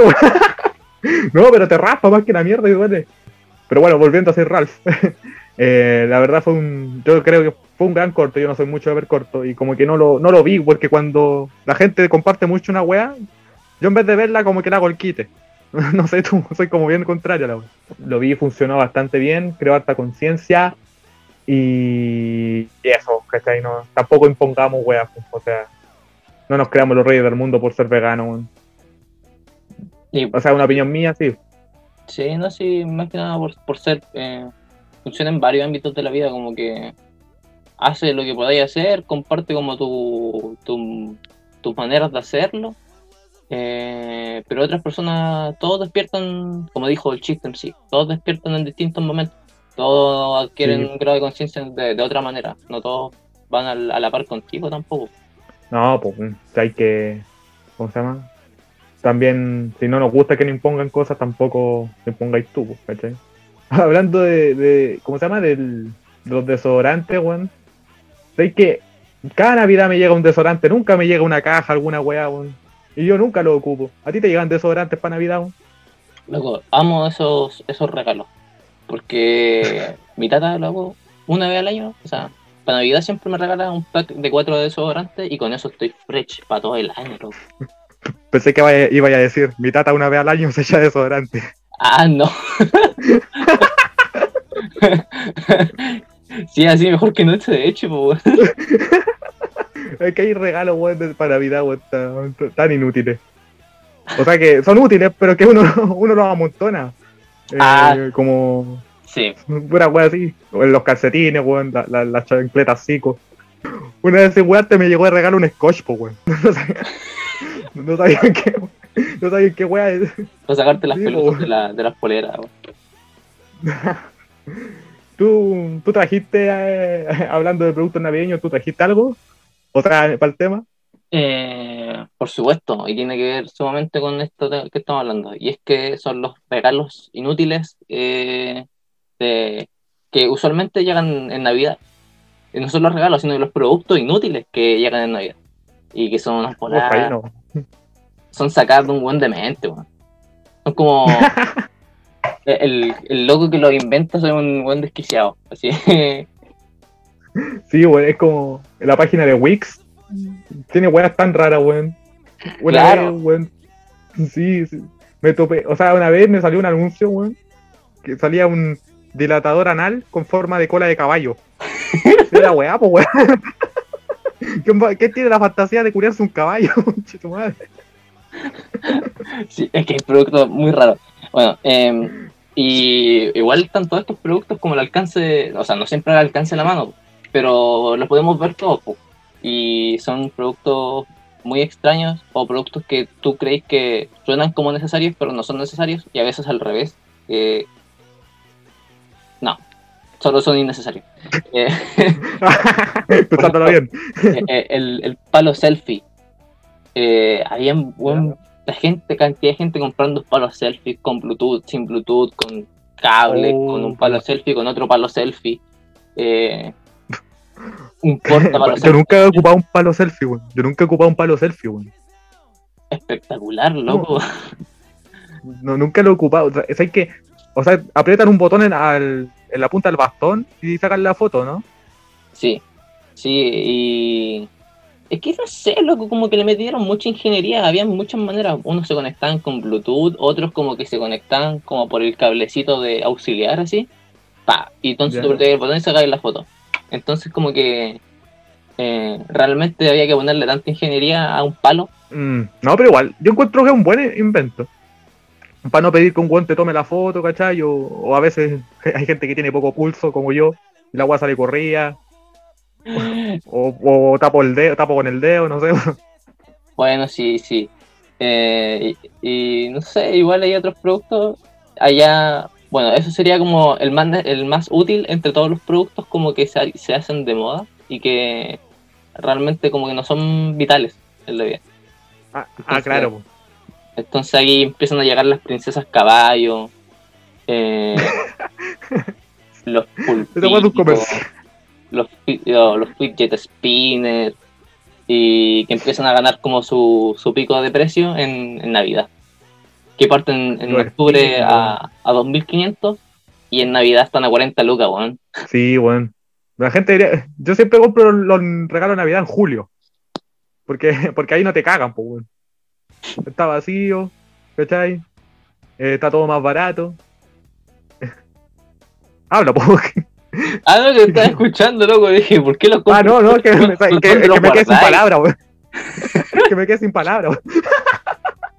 no, pero te raspa más que la mierda y duele. Pero bueno, volviendo a ser Ralph. Eh, la verdad fue un. Yo creo que fue un gran corto. Yo no soy mucho de ver corto. Y como que no lo, no lo vi, porque cuando la gente comparte mucho una weá, yo en vez de verla, como que la hago el quite. no sé, tú, soy como bien contrario a la Lo vi, funcionó bastante bien, creó harta conciencia. Y, y eso, ¿cachai? No, tampoco impongamos weas, o sea, no nos creamos los reyes del mundo por ser veganos. O sea, una opinión mía, sí. Sí, no, sí, más que nada por, ser. Eh, funciona en varios ámbitos de la vida, como que hace lo que podáis hacer, comparte como tu, tus maneras de hacerlo. Eh, pero otras personas, todos despiertan, como dijo el chiste en sí, todos despiertan en distintos momentos. Todos adquieren un grado de conciencia de, otra manera. No todos van a la par contigo tampoco. No, pues hay que. ¿Cómo se llama? También, si no nos gusta que nos impongan cosas, tampoco impongáis tú, ¿cachai? hablando de, de, ¿cómo se llama? Del, de los desodorantes, weón. Sé que cada Navidad me llega un desodorante, nunca me llega una caja, alguna weá, weón. Y yo nunca lo ocupo. ¿A ti te llegan desodorantes para Navidad, weón? Loco, amo esos, esos regalos. Porque mi tata lo hago una vez al año. O sea, para Navidad siempre me regala un pack de cuatro desodorantes y con eso estoy fresh para todo el año, loco. Pensé que iba a decir, mi tata una vez al año se echa desodorante. Ah, no. sí, así mejor que no de hecho, po, weón. Es que hay regalos, weón, de- para Navidad, weón, tan, tan inútiles. O sea que son útiles, pero que uno, uno los amontona. Eh, Ah. Como Sí. pura weá así. O en los calcetines, weón, la- la- las chancletas cico. Una vez ese weón te me llegó de regalo un scotch, po, weón. No sabía, no sabía qué, no sabía qué weá es. Para sacarte las Sí, pelotas de, la, de las poleras, weón. ¿Tú, tú trajiste, eh, hablando de productos navideños, tú trajiste algo? O sea, para el tema. Eh, por supuesto, y tiene que ver sumamente con esto de- que estamos hablando, y es que son los regalos inútiles eh, de- que usualmente llegan en Navidad. Y no son los regalos, sino los productos inútiles que llegan en Navidad. Y que son ahí poladas, no. son sacadas de un buen demente. Son como el, el loco que los inventa es un buen desquiciado. Así Sí, weón, es como en la página de Wix. Tiene weas tan raras, weón. Claro. vez, weón. Sí, sí. Me topé. O sea, una vez me salió un anuncio, weón. Que salía un dilatador anal con forma de cola de caballo. Era weá, pues, weón. ¿Qué- ¿Qué tiene la fantasía de curarse un caballo? Tu madre. Sí, es que es producto muy raro. Bueno, eh, y igual tanto estos productos como el alcance, o sea, no siempre al alcance de la mano, pero los podemos ver todos. Y son productos muy extraños o productos que tú crees que suenan como necesarios, pero no son necesarios, y a veces al revés. eh, no, solo son innecesarios. Eh, bien. eh, eh, el, el palo selfie. Eh, había buen- la gente, cantidad de gente comprando palos selfie con Bluetooth, sin Bluetooth, con cable, Oh. con un palo selfie, con otro palo selfie. Eh, un porta palo Yo selfie nunca he ocupado un palo selfie, weón. Yo nunca he ocupado un palo selfie, weón. espectacular, loco. No, nunca lo he ocupado. O sea, es que, o sea, aprietan un botón en, al- en la punta del bastón y sacan la foto, ¿no? Sí, sí, y es que no sé, loco, como que le metieron mucha ingeniería, había muchas maneras, unos se conectaban con Bluetooth, otros como que se conectaban como por el cablecito de auxiliar así, pa, y entonces Ya. tú apretabas el botón y sacabas la foto. Entonces como que eh, realmente había que ponerle tanta ingeniería a un palo. Mm, no, pero igual, yo encuentro que es un buen invento. Para no pedir que un guante te tome la foto, ¿cachai? O, o a veces hay gente que tiene poco pulso, como yo, y la agua sale corrida, o, o tapo el dedo, tapo con el dedo, no sé. Bueno, sí, sí. Eh, y, y no sé, igual hay otros productos. Allá, bueno, eso sería como el más, el más útil entre todos los productos como que se, se hacen de moda y que realmente como que no son vitales en la vida. Ah, ah, claro. Entonces ahí empiezan a llegar las princesas caballo, eh, los pulpitos, los, los fidget spinners y que empiezan a ganar como su, su pico de precio en, en Navidad. Que parten en octubre spinners, a, a 2500 y en Navidad están a 40 lucas, weón. Sí, bueno. La gente diría, yo siempre compro los regalos de Navidad en julio. Porque, porque ahí no te cagan, pues, weón. Está vacío, ¿cachai? Eh, está todo más barato. Habla, pues. Ah, no, que estaba escuchando, loco. Dije, ¿por qué los Ah, no, no, que, ¿Dónde- que, me quedé sin palabras, weón. que me quedé sin palabras, weón.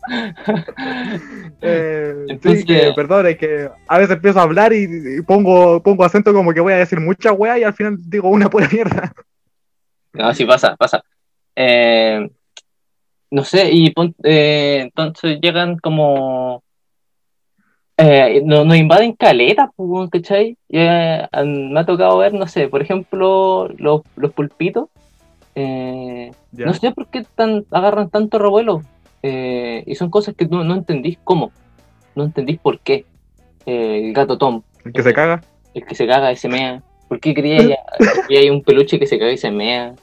Eh, Entonces- sí, que, perdón, es que a veces empiezo a hablar y, y pongo, pongo acento como que voy a decir mucha weá y al final digo una pura mierda. No, sí pasa, pasa. Eh, no sé, y pon- eh, entonces llegan como... Eh, no- nos invaden caletas, pues, ¿cachai? Me ha tocado ver, no sé, por ejemplo, los, los pulpitos. no sé por qué tan, agarran tanto revuelo. Eh, y son cosas que no, no entendís cómo. No entendís por qué. Eh, el gato Tom. El que se caga. El que se caga y se mea. ¿Por qué quería que hay un peluche que se caga y se mea?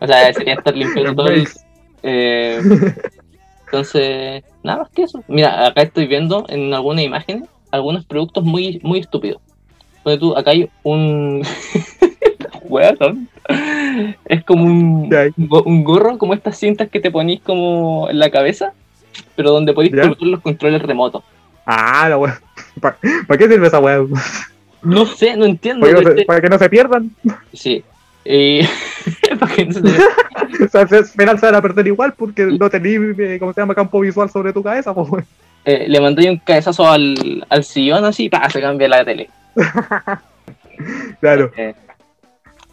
O sea, sería estar limpiando todo el... Eh, entonces, nada más que eso. Mira, acá estoy viendo en algunas imágenes algunos productos muy, muy estúpidos. Donde tú, acá hay un. es como un, un gorro, como estas cintas que te ponís como en la cabeza, pero donde podéis colocar los controles remotos. Ah, la weá. ¿Para, qué sirve esa weá? No sé, no entiendo. ¿Para que no se, pierdan? Sí. Y... para que no se, o sea, penal se van a perder igual porque no tenéis, eh, ¿cómo se llama? Campo visual sobre tu cabeza, pues. Eh, le mandé un cabezazo al, al sillón así, para se cambia la tele. claro. Eh,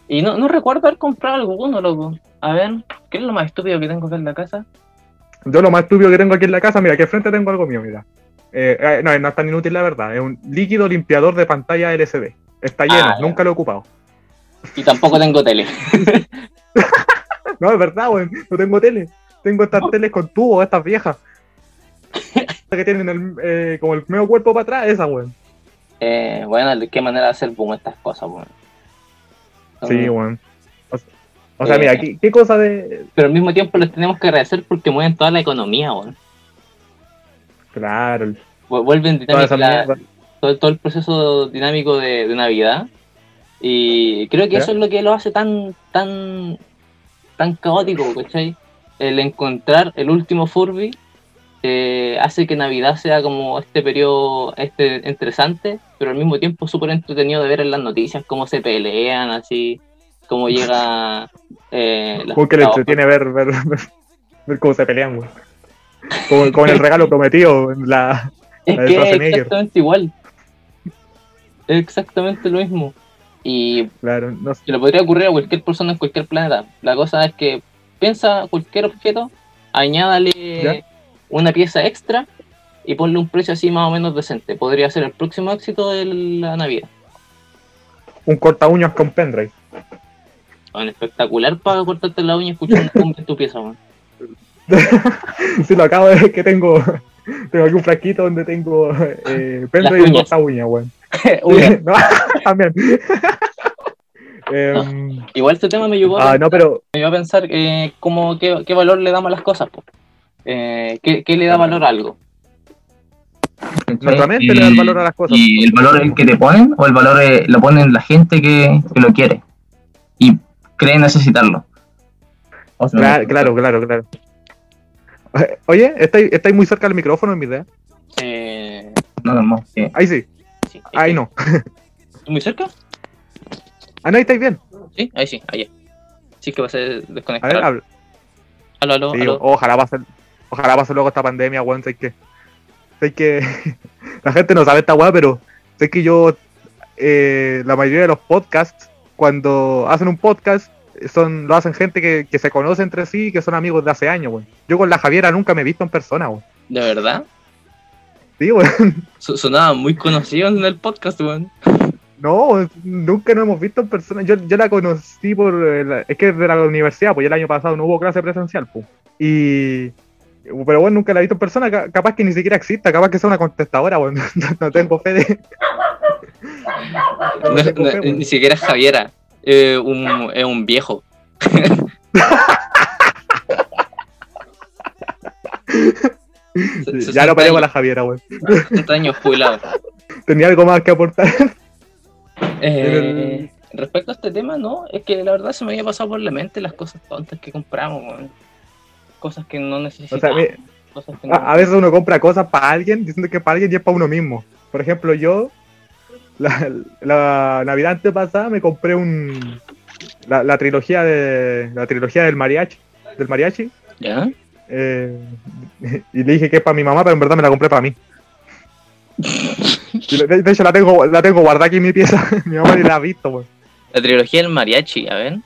y no, no recuerdo haber comprado alguno, loco. A ver, ¿qué es lo más estúpido que tengo acá en la casa? Yo lo más estúpido que tengo aquí en la casa, mira, aquí frente tengo algo mío, mira. Eh, eh, no, no es tan inútil la verdad. Es un líquido limpiador de pantalla LCD. Está lleno, ah, nunca lo he ocupado. Y tampoco tengo tele. no, es verdad, weón. No tengo tele. Tengo estas teles con tubo, estas viejas. que tienen el, eh, como el medio cuerpo para atrás, esa, weón. Eh, bueno, ¿de qué manera hacer boom estas cosas, weón? Sí, weón. O, sea, mira, ¿qué, ¿qué, cosa de. Pero al mismo tiempo les tenemos que agradecer porque mueven toda la economía, weón. Claro. Vuelven dinámica todo, el proceso dinámico de, Navidad. Y creo que eso es lo que lo hace tan, tan, tan caótico, ¿cachai? El encontrar el último Furby eh, hace que Navidad sea como este periodo este interesante, pero al mismo tiempo súper entretenido de ver en las noticias cómo se pelean, así, cómo llega... Eh, Porque le entretiene ver, ver, ver, cómo se pelean, Como, como en el regalo prometido, la, es que es exactamente igual. Es exactamente lo mismo. Y claro, no se le podría ocurrir a cualquier persona en cualquier planeta. La cosa es que piensa cualquier objeto, añádale una pieza extra y ponle un precio así más o menos decente. Podría ser el próximo éxito de la Navidad. Un corta uñas con pendrive. Bueno, espectacular para cortarte la uña escuchando en tu pieza, man. sí, lo acabo de ver que tengo. Tengo aquí un flaquito donde tengo eh, pendrive y corta uña, weón. no, también. Em, igual este tema me llevó, a, ah, no, pero... me llevó a pensar eh, cómo, qué, qué, valor le damos a las cosas. pues eh, ¿qué, le da valor a algo? Mente le da el valor a las cosas. ¿Y el valor es el que te ponen o el valor lo ponen la gente que, lo quiere y cree necesitarlo? claro, claro, claro, claro. Oye, ¿estáis, ¿estáis muy cerca del micrófono en mi idea? Eh... No, no, no. Ahí sí. ahí no. ¿Muy cerca? Ah, no, ahí estáis bien. Sí, ahí sí, ahí. Sí que va a ser desconectado. A ver, habla. Aló, aló, Ojalá va a ser Ojalá pase luego esta pandemia, weón. Sé que. Sé que. la gente no sabe esta weá, pero sé que yo. Eh, la mayoría de los podcasts, cuando hacen un podcast, son lo hacen gente que, se conoce entre sí y que son amigos de hace años, weón. Yo con la Javiera nunca me he visto en persona, weón. ¿De verdad? Sí, weón. Sonaba muy conocido en el podcast, weón. No, nunca nos hemos visto en persona. Yo, yo la conocí por. es que es de la universidad, pues el año pasado no hubo clase presencial, pues. Y pero bueno, nunca la he visto en persona, capaz que ni siquiera exista, capaz que sea una contestadora, bueno, no, tengo fe de... ni siquiera es Javiera, un, es un viejo. ya lo peleé con la Javiera, weón. 60 años jubilado. Tenía algo más que aportar. Eh, respecto a este tema, no, es que la verdad se me había pasado por la mente las cosas tontas que compramos, weón cosas que no necesitamos. a, veces uno compra cosas para alguien diciendo que para alguien y es para uno mismo. Por ejemplo, yo la, la Navidad pasada me compré un la, trilogía de la trilogía del mariachi del mariachi. ¿Ya? Eh, y le dije que es para mi mamá, pero en verdad me la compré para mí. de, hecho la tengo la tengo guardada aquí en mi pieza. mi mamá ni la ha visto, La trilogía del mariachi, a ver.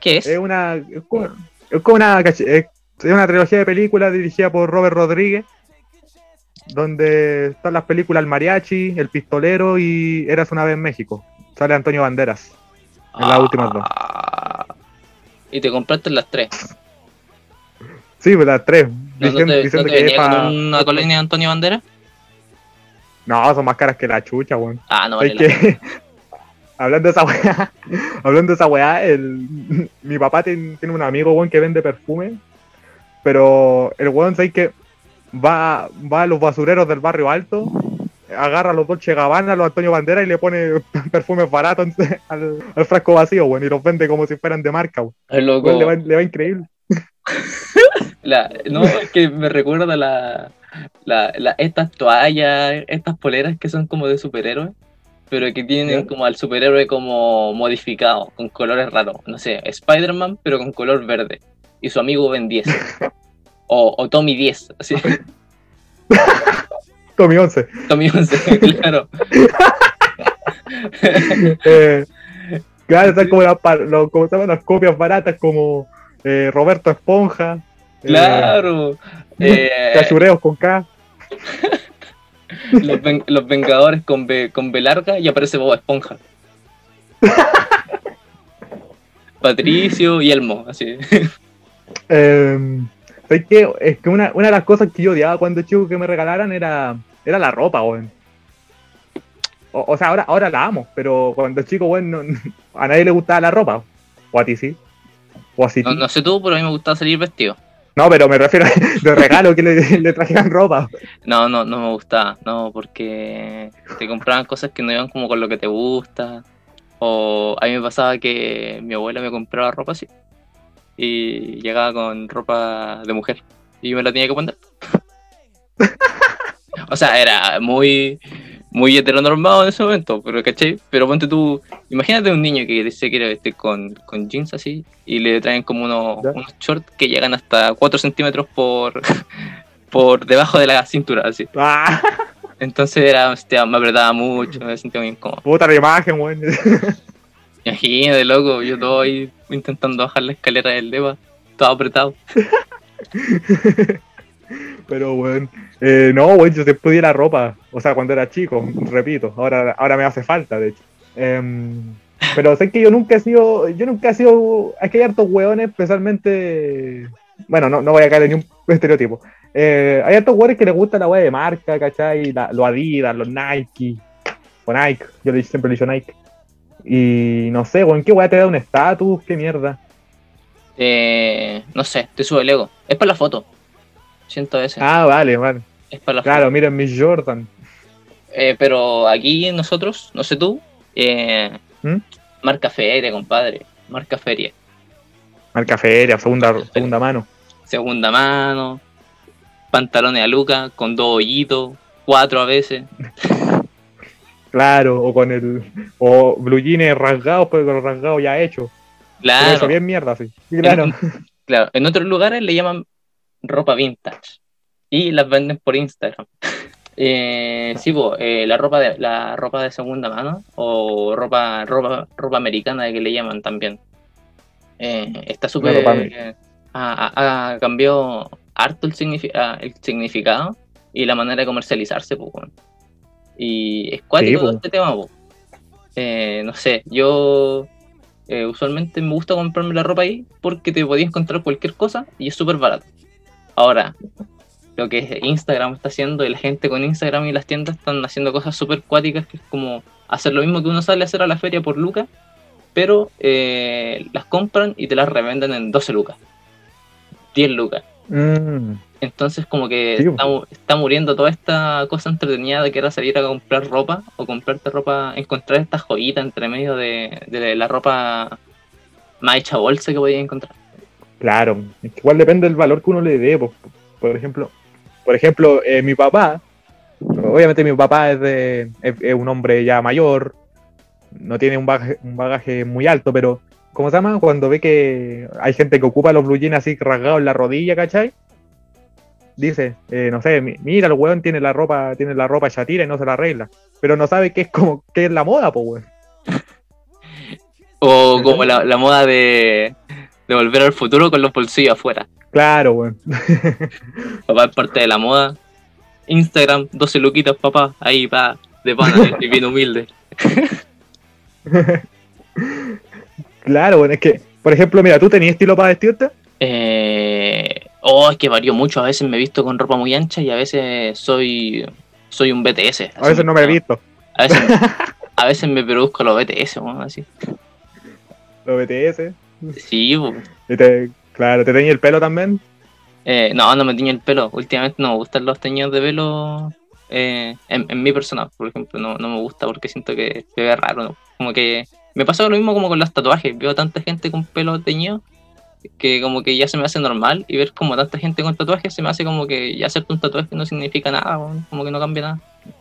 ¿Qué es? Es una es como una, es una trilogía de películas dirigida por Robert Rodríguez, donde están las películas El Mariachi, El Pistolero y Eras una vez en México. Sale Antonio Banderas en las últimas dos. Ah. ¿Y te compraste las tres? Sí, pues las tres. ¿No, diciendo, que una colonia de Antonio Banderas? No, son más caras que la chucha, weón. Ah, no Es vale pena. que, hablando de esa weá, hablando de esa weá, el, mi papá ten- tiene un amigo, weón, que vende perfume, pero el weón, ¿sabes que va, va a los basureros del barrio alto, agarra a los Dolce Gabbana, a los Antonio Bandera y le pone perfumes baratos al, al frasco vacío, weón, y los vende como si fueran de marca, weón. Loco. Weón, le, va, le va increíble. La- no, es que me recuerda la, la, la- estas toallas, estas poleras que son como de superhéroes, pero que tienen como al superhéroe como modificado, con colores raros. No sé, Spider-Man, pero con color verde. Y su amigo Ben 10. O, o Tommy 10, así. Tommy 11. Tommy 11, claro. Eh, claro, son como, las, como las copias baratas como eh, Roberto Esponja. Claro. Eh, Cachureos con K. los, ven- los Vengadores con B, con B larga y aparece Bob Esponja. Patricio y Elmo, así. Eh, ¿sabes qué? Es que una, una de las cosas que yo odiaba cuando chico que me regalaran era, era la ropa, weón. O, o sea, ahora, ahora la amo, pero cuando chico, weón, no- a nadie le gustaba la ropa. O a ti sí. O así. No, no sé tú, pero a mí me gustaba salir vestido. No, pero me refiero de regalo que le, le trajeran ropa. No, no, no me gustaba, no, porque te compraban cosas que no iban como con lo que te gusta. O a mí me pasaba que mi abuela me compraba ropa así. Y llegaba con ropa de mujer. Y yo me la tenía que poner. o sea, era muy, muy heteronormado en ese momento, pero ¿cachai? Pero ponte tú, imagínate un niño que se quiere vestir con, con jeans así y le traen como unos, Ya. unos shorts que llegan hasta 4 centímetros por, por debajo de la cintura, así. ¡Ah! Entonces era, hostia, me apretaba mucho, me sentía muy incómodo. Puta la imagen, weón. Imagínate, loco, yo todo ahí intentando bajar la escalera del DEPA, todo apretado. Pero, weón. Eh, no, weón, yo siempre odié la ropa. O sea, cuando era chico, repito. Ahora, ahora me hace falta, de hecho. Em, pero sé que yo nunca he sido. Yo nunca he sido. Es que hay hartos weones, especialmente. Bueno, no, no voy a caer en ningún estereotipo. Eh, hay hartos weones que les gusta la weá de marca, ¿cachai? La- los Adidas, los Nike. O Nike. Yo le- siempre le he dicho Nike. Y no sé, weón, ¿qué weá te da un estatus? ¿Qué mierda? Eh, no sé, te sube el ego. Es para la foto. Siento veces. Ah, vale, vale. Es para la Claro, foto. miren mis Jordan. Eh, pero aquí nosotros, no sé tú, eh, ¿Mm? marca feria, compadre. Marca feria. Marca feria, segunda, segunda mano. Segunda mano, pantalones a luca con dos hoyitos, cuatro a veces. Claro, o con el. O blue jeans rasgados, pero con los rasgados ya hechos. Pero eso Claro, bien mierda, sí. Claro. claro. En otros lugares le llaman ropa vintage y las venden por Instagram. Eh, sí, po, eh, la ropa de la ropa de segunda mano o ropa ropa ropa americana que le llaman también. Eh, está súper eh, ha, cambiado harto el, signifi- ah, el significado y la manera de comercializarse, weón. Y es cuático Sí, po. este tema, po. Eh, no sé, yo eh, usualmente me gusta comprarme la ropa ahí porque te podías encontrar cualquier cosa y es súper barato. Ahora, lo que Instagram está haciendo y la gente con Instagram y las tiendas están haciendo cosas súper cuáticas que es como hacer lo mismo que uno sale a hacer a la feria por lucas, pero eh, las compran y te las revenden en 12 lucas, 10 lucas. Mm, Entonces como que Sí, está, mu- está muriendo toda esta cosa entretenida de que era salir a comprar ropa o comprarte ropa, encontrar esta joyita entre medio de, de la ropa más hecha bolsa que podías encontrar. claro. Igual depende del valor que uno le dé. po. Por ejemplo, por ejemplo eh, mi papá. Obviamente mi papá es, de, es, es un hombre ya mayor. No tiene un bagaje, un bagaje muy alto, pero. ¿Cómo se llama? Cuando ve que hay gente que ocupa los blue jeans así rasgados en la rodilla, ¿cachai? Dice, eh, no sé, mi- mira, el weón tiene la ropa, tiene la ropa ya tira y no se la arregla. Pero no sabe qué es como, qué es la moda, pues weón. O como la, la moda de, de volver al futuro con los bolsillos afuera. Claro, weón. Papá es parte de la moda. Instagram, 12 luquitas, papá, ahí va, de pana, y bien humilde. Claro, bueno, es que, por ejemplo, mira, ¿tú tenías estilo para vestirte? Eh, oh, es que varío mucho. A veces me he visto con ropa muy ancha y a veces soy soy un BTS. A veces no me he visto. A veces, a veces me produzco los BTS, weón, así. Los BTS. Sí, po. Y te- claro, ¿te teñí el pelo también? Eh, no, no me tiño el pelo. Últimamente no me gustan los teñidos de pelo eh, en, en mi persona, por ejemplo. No, no me gusta porque siento que se ve raro. ¿no? Como que me pasa lo mismo como con los tatuajes. Veo tanta gente con pelo teñido que como que ya se me hace normal y ver como tanta gente con tatuajes se me hace como que ya hacerte un tatuaje no significa nada, como que no cambia nada.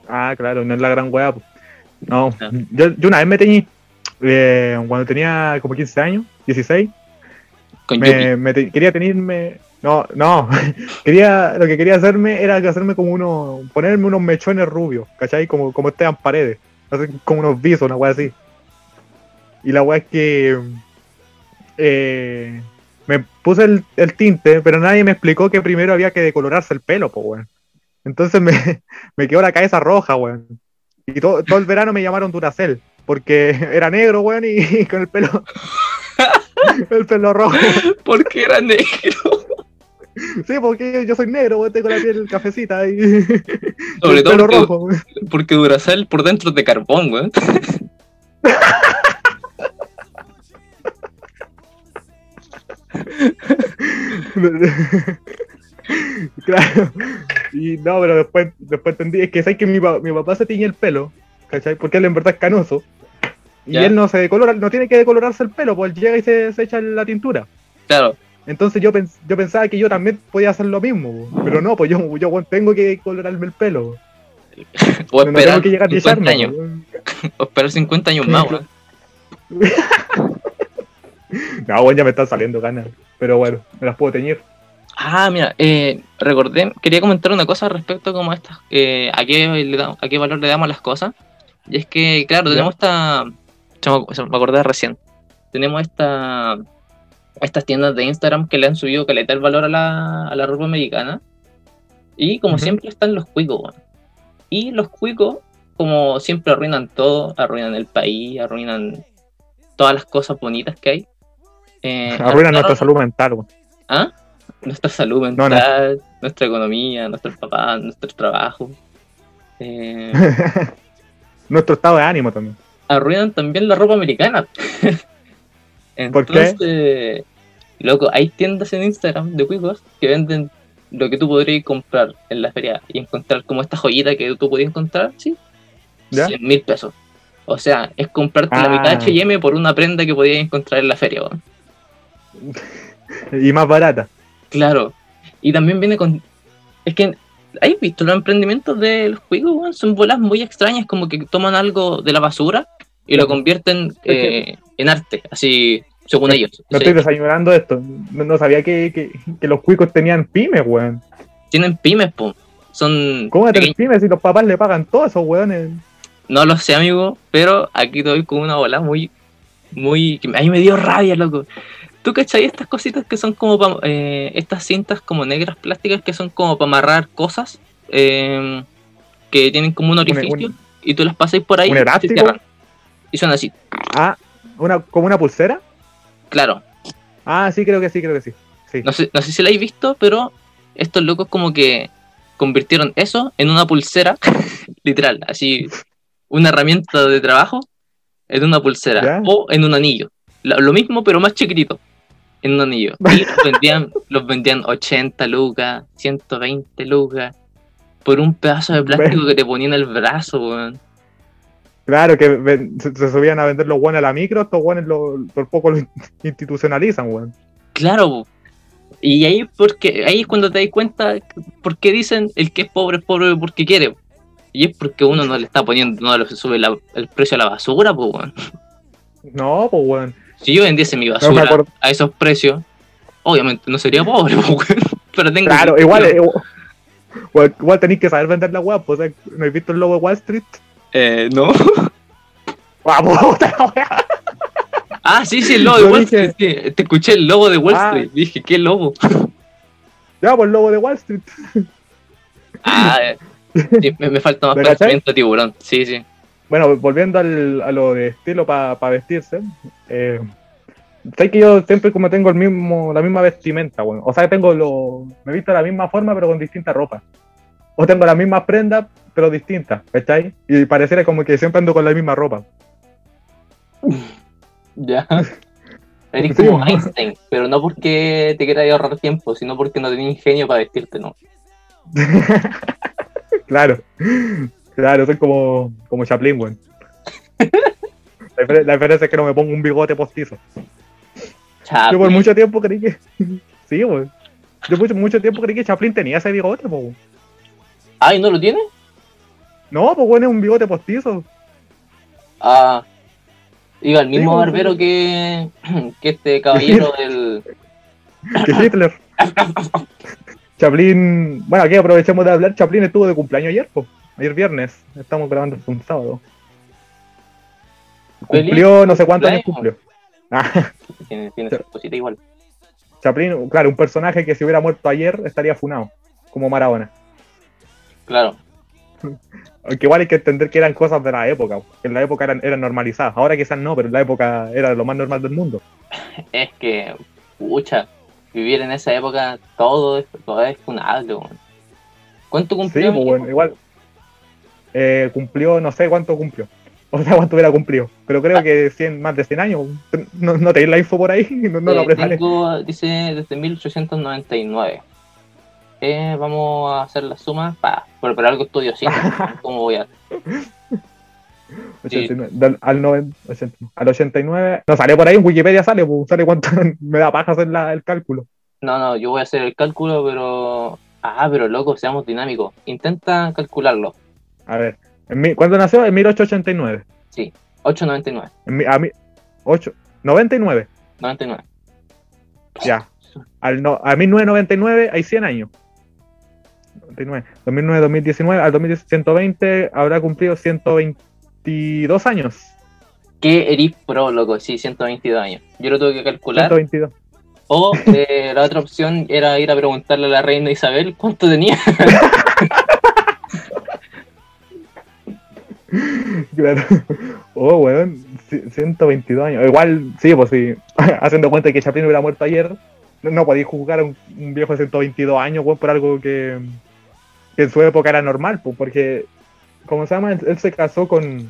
Ah, claro, no es la gran weá. No, Ah. yo, yo una vez me teñí eh, cuando tenía como 15 años, 16. Con. Me, me te- quería tenerme. No, no. quería, lo que quería hacerme era hacerme como uno. ponerme unos mechones rubios, ¿cachai? Como, como Esteban Paredes. Hacer como unos visos, una weá así. Y la weá es que. eh, me puse el, el tinte, pero nadie me explicó que primero había que decolorarse el pelo, pues, weón. Entonces me, me quedó la cabeza roja, weón. Y todo, todo el verano me llamaron Duracel, porque era negro, weón, y, con el pelo. el pelo rojo. Porque era negro. Sí, porque yo soy negro, tengo la piel cafecita y. Sobre el todo pelo porque, rojo, porque Duracell por dentro es de carbón, weón. claro. Y no, pero después, después entendí, es que sabes que mi, mi papá se tiñe el pelo, ¿cachai? Porque él en verdad es canoso. Y Ya. él no se decolora, no tiene que decolorarse el pelo, pues él llega y se, se echa la tintura. Claro. Entonces yo, pens- yo pensaba que yo también podía hacer lo mismo, po. pero no, pues yo, yo tengo que colorarme el pelo. O No esperar tengo que llegar a 50 alisarme, años. weón. O esperar 50 años más, weón. No, bueno, ya me están saliendo ganas. Pero bueno, me las puedo teñir. Ah, mira, eh, recordé, quería comentar una cosa respecto como a estas, eh, a, qué le da- a qué valor le damos a las cosas. Y es que, claro, Ya. tenemos esta, se me, acordé recién, tenemos esta, estas tiendas de Instagram que le han subido caleta el valor a la, a la ropa americana. Y como siempre están los cuicos. Y los cuicos, como siempre arruinan todo, arruinan el país, arruinan todas las cosas bonitas que hay. Eh, Arruina agarraron- nuestra salud mental. ¿Ah? Nuestra salud No, no. mental, nuestra economía, nuestros papás, nuestro trabajo. Eh, Nuestro estado de ánimo también. Arruinan también la ropa americana. ¿Por qué? Entonces, loco, hay tiendas en Instagram de cuicos que venden lo que tú podrías comprar en la feria y encontrar como esta joyita que tú podías encontrar, ¿sí? ¿Ya? 100 mil pesos. O sea, es comprarte la mitad de H&M por una prenda que podías encontrar en la feria, weón. Y más barata. Claro. Y también viene con. Es que. ¿Has visto los emprendimientos de los juegos? Son bolas muy extrañas, como que toman algo de la basura y lo convierten eh, en arte, así, según ellos. No estoy desayunando esto. No, no sabía que, que, que los cuicos tenían pymes, weón. Tienen pymes, po. Son. ¿Cómo a tener pymes si los papás le pagan todos esos weones? No lo sé, amigo, pero aquí doy con una bola muy. Muy. que a mí me dio rabia, loco. ¿Tú cachai estas cositas que son como pa- eh, estas cintas como negras plásticas que son como para amarrar cosas? eh, que tienen como un orificio un- y tú las pasas por ahí ¿Un elástico? Y son así, Ah, una, como una pulsera. claro. Ah, sí, creo que sí, creo que sí. Sí. No sé, no sé si la habéis visto, pero estos locos como que convirtieron eso en una pulsera, literal, así, una herramienta de trabajo en una pulsera Ya. o en un anillo. Lo, lo mismo, pero más chiquitito, en un anillo. Y los vendían, los vendían 80 lucas, 120 lucas, por un pedazo de plástico que te ponían en el brazo, weón. Claro, que ven- se, se subían a vender los weones a la micro, estos weones lo- por poco lo institucionalizan, weón. Claro, y ahí porque ahí es cuando te das cuenta por qué dicen el que es pobre es pobre porque quiere. Y es porque uno no le está poniendo, no le sube la- el precio a la basura, pues weón. No, pues weón. Si yo vendiese mi basura a esos precios, obviamente no sería pobre, pues weón. Pero tengo Claro, igual, igual, igual, tenéis que saber vender la weá, pues, ¿no has visto el logo de Wall Street? Eh, no. ¡Ah, puta la weá! Ah, sí, sí, el logo de Wall Street. sí. Te escuché el logo de Wall Ah. Street. Dije, ¿qué logo? Ya, pues el logo de Wall Street. Ah, sí, me, me falta más pensamiento tiburón. Sí, sí. Bueno, volviendo al, a lo de estilo para vestirse, eh, sé que yo siempre como tengo el mismo, la misma vestimenta, weón. O sea, tengo lo, me he visto de la misma forma pero con distinta ropa. O tengo las mismas prendas, pero distintas, ¿cachai? Y pareciera como que siempre ando con la misma ropa. Ya. Eres Sí, como. Einstein, pero no porque te quieras ahorrar tiempo, sino porque no tenías ingenio para vestirte, ¿no? Claro, claro, soy como, como Chaplin, weón. La, difer- la diferencia es que no me pongo un bigote postizo. Chaplin. Yo por mucho tiempo creí que. sí, weón. Yo por mucho tiempo creí que Chaplin tenía ese bigote, po. Weón. Ay, ¿no lo tiene? No, pues bueno, es un bigote postizo. Ah. Diga, el mismo Sí, pues, barbero sí. que, que este caballero del. Que Hitler. Chaplin. Bueno, aquí aprovechemos de hablar. Chaplin estuvo de cumpleaños ayer, po. Ayer viernes. Estamos grabando esto un sábado. Cumplió no sé cuántos años cumplió. Ah, Tiene, tiene su cosita igual. Chaplin, claro, un personaje que si hubiera muerto ayer estaría funado. Como Maradona. Claro. Aunque igual hay que entender que eran cosas de la época. En la época eran, eran normalizadas. Ahora quizás no, pero en la época era lo más normal del mundo. Es que, pucha, vivir en esa época todo es, todo es funable. ¿Cuánto Sí, cumplió? pues bueno, igual. Eh, cumplió, no sé cuánto cumplió. O sea, cuánto hubiera cumplido. Pero creo que 100, más de 100 años. No, no tenéis la info por ahí. No, no Eh, preparé. tengo, dice desde 1899. Eh, vamos a hacer la suma. Pa, pero, pero algo estudio sí. ¿Cómo voy a.? 89, del- al, 90, 80, al 89. No sale por ahí, en Wikipedia sale, pues, sale cuánto me da paja hacer la- el cálculo. No, no, yo voy a hacer el cálculo, pero. Ah, pero loco, seamos dinámicos. Intenta calcularlo. A ver, en mi- ¿cuándo nació? En 1889. 899. En mi- a mí, 8, 99, 99. ya. Al no, a 1999 hay 100 años. 99, 2009, 2019, al 2010, 120 habrá cumplido 122 años. ¿Qué eris pro, loco? Sí, 122 años. Yo lo tuve que calcular. 122. O eh, la otra opción era ir a preguntarle a la reina Isabel cuánto tenía. Claro. Oh, weón, ci- 122 años. Igual, sí, pues sí. Haciendo cuenta que Chaplin hubiera muerto ayer, no, no podéis juzgar a un, un viejo de 122 años, weón, por algo que, que en su época era normal, pues, porque, como se llama, él, él se casó con.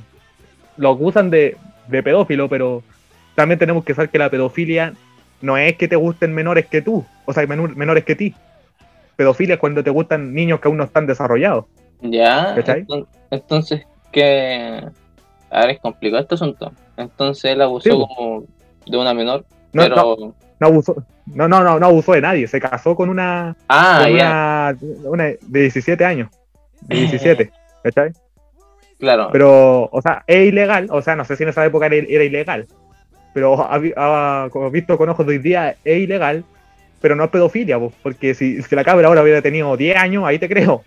Lo acusan de, de pedófilo, pero también tenemos que saber que la pedofilia no es que te gusten menores que tú, o sea, menor- menores que ti. Pedofilia es cuando te gustan niños que aún no están desarrollados. ya. Entonces, ¿qué? A ver, es complicado este asunto. Entonces él abusó Sí, po. como de una menor, No, pero. no, no abusó, no, no, no, no abusó de nadie, se casó con una, Ah, con una, una de 17 años, de 17, ¿cachai? claro. Pero, o sea, es ilegal, o sea, no sé si en esa época era, era ilegal, pero ha, ha- visto con ojos de hoy día es ilegal, pero no es pedofilia, porque si, si la cabra ahora hubiera tenido 10 años, ahí te creo.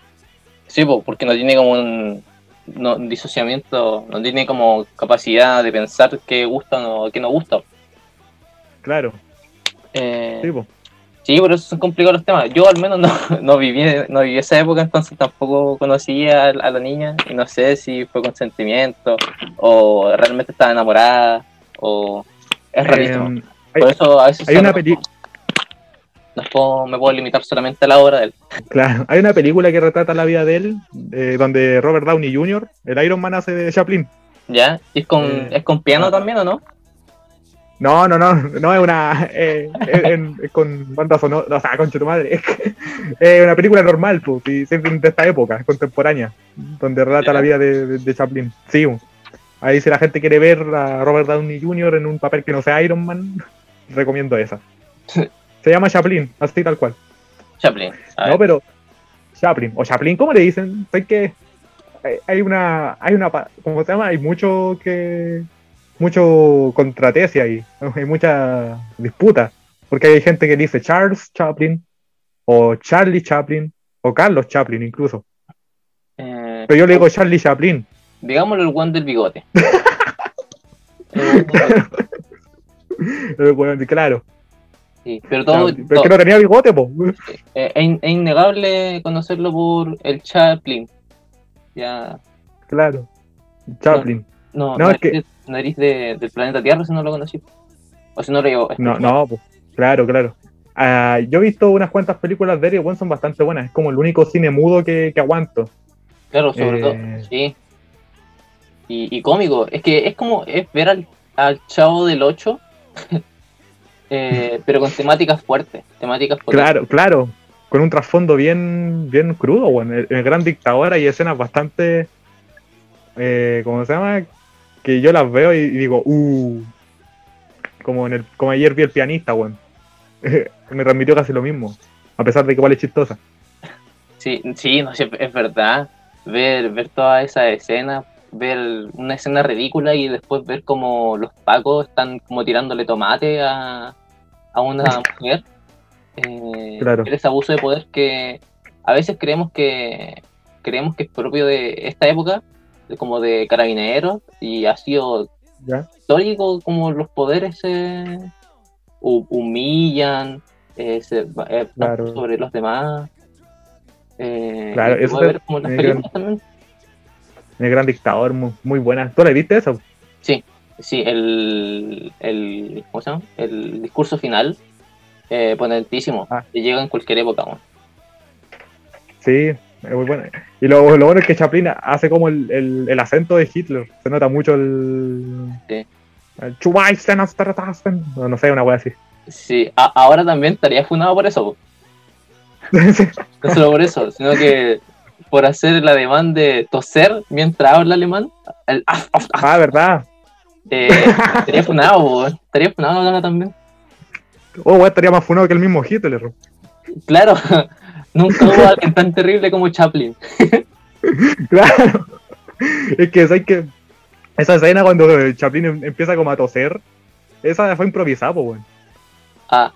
Sí, po, porque no tiene como un no, disociamiento, no tiene como capacidad de pensar qué gusta o qué no gusta. Claro, Eh, sí, pues. Sí, por eso son complicados los temas. Yo al menos no, no viví no viví esa época, entonces tampoco conocía a, a la niña y no sé si fue consentimiento o realmente estaba enamorada o es rarísimo. Eh, hay- por eso a veces hay una peli- no puedo- me puedo limitar solamente a la obra de él. claro, hay una película que retrata la vida de él, eh, donde Robert Downey Jr., el Iron Man hace de Chaplin. ¿Ya? ¿Y es con, Eh, es con piano ah. también o no? No, no, no, no es una. eh, en- con banda sonora, o sea, concha tu madre. Es, una película normal, pues, y siempre de esta época, contemporánea, donde relata la vida de, de- de Chaplin. Sí, pues. ahí si la gente quiere ver a Robert Downey Jr. en un papel que no sea Iron Man, recomiendo esa. Se llama Chaplin, así tal cual. Chaplin. A No, ver. pero Chaplin, o Chaplin, ¿cómo le dicen? Sé que hay- una, hay una, ¿cómo se llama? Hay mucho que, mucho contratesia ahí, hay mucha disputa, porque hay gente que dice Charles Chaplin, o Charlie Chaplin, o Carlos Chaplin incluso, Eh, pero yo le digo Charlie Chaplin, digámoslo el one del bigote. El bueno, claro, Sí, pero todo, pero es que no tenía bigote, po. Eh, es, in- es innegable conocerlo por el Chaplin. Ya. claro, Chaplin, No, No, no, es que- eres, no eres de- del planeta Tierra si no lo conocí. O si no lo digo. no, no, pues, claro, claro. Ah, yo he visto unas cuantas películas de bueno, son bastante buenas. Es como el único cine mudo que, que aguanto. Claro, sobre Eh. todo, sí. Y, y cómico, es que es como es ver al, al chavo del 8, eh, pero con temáticas fuertes, temáticas potentes. Claro, claro. Con un trasfondo bien, bien crudo, bueno. En el Gran Dictador hay escenas bastante. Eh, ¿Cómo se llama? Que yo las veo y digo, uh. Como, en el, como ayer vi el pianista, weón. Me transmitió casi lo mismo. A pesar de que igual es chistosa. Sí, sí, no sé, es verdad. Ver, ver toda esa escena, ver una escena ridícula y después ver como los pacos están como tirándole tomate a, a una mujer. Eh, Claro. ese abuso de poder que a veces creemos que creemos que es propio de esta época, como de carabineros, y ha sido ¿Ya? histórico como los poderes se hu- humillan, eh, se eh, Claro. sobre los demás. Eh, Claro, eso es- como eh, películas también. El Gran Dictador, muy, muy buena. ¿Tú la viste eso? Sí, el, el, ¿cómo se llama? el discurso final, eh, potentísimo, Ah. que llega en cualquier época. Sí, es muy buena. Y lo, lo bueno es que Chaplin hace como el, el, el acento de Hitler. Se nota mucho el. Sí. el. No, no sé, una wea así. Sí, a- ahora también estaría funado por eso. No solo por eso, sino que por hacer el ademán de toser mientras habla alemán. El, af, af, af, ah, ¿verdad? eh, estaría funado, po, estaría funado ahora también. Oh, wea, estaría más funado que el mismo Hitler. Claro, nunca hubo alguien tan terrible como Chaplin. Claro. Es que, ¿sabes que Esa escena cuando Chaplin em- empieza como a toser, esa fue improvisada, pues, weón. Ah,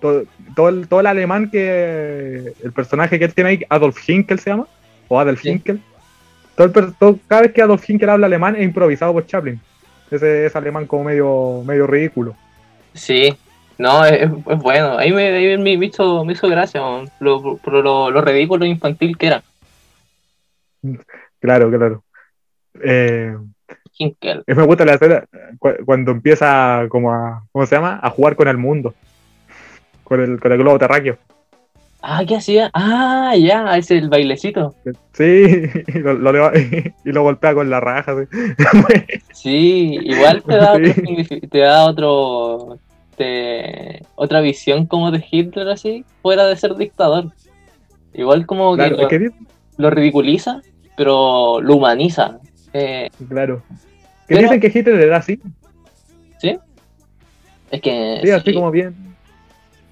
Todo, todo, el, todo el alemán que. El personaje que él tiene ahí, Adolf Hinkel se llama, o Adolf Sí. Hinkel. Todo el todo- cada vez que Adolf Hinkel habla alemán es improvisado por Chaplin. Ese es alemán como medio, medio ridículo. sí, no, es, es bueno. Ahí me, ahí me, me hizo, me hizo gracia, lo, por lo, lo ridículo e infantil que era. Claro, claro. Eh, me gusta la escena cu- cuando empieza como a. ¿Cómo se llama? A jugar con el mundo. Con el, con el globo terráqueo. Ah, ¿qué hacía? Ah, ya, es el bailecito. Sí, y lo, lo y lo golpea con la raja. sí. Sí, igual te da, Sí. te da otro, te- otra visión como de Hitler así, fuera de ser dictador. Igual como Claro, que lo, ridiculiza, pero lo humaniza. Eh, claro. Que Pero- dicen que Hitler era así. es que Sí, así sí, como bien.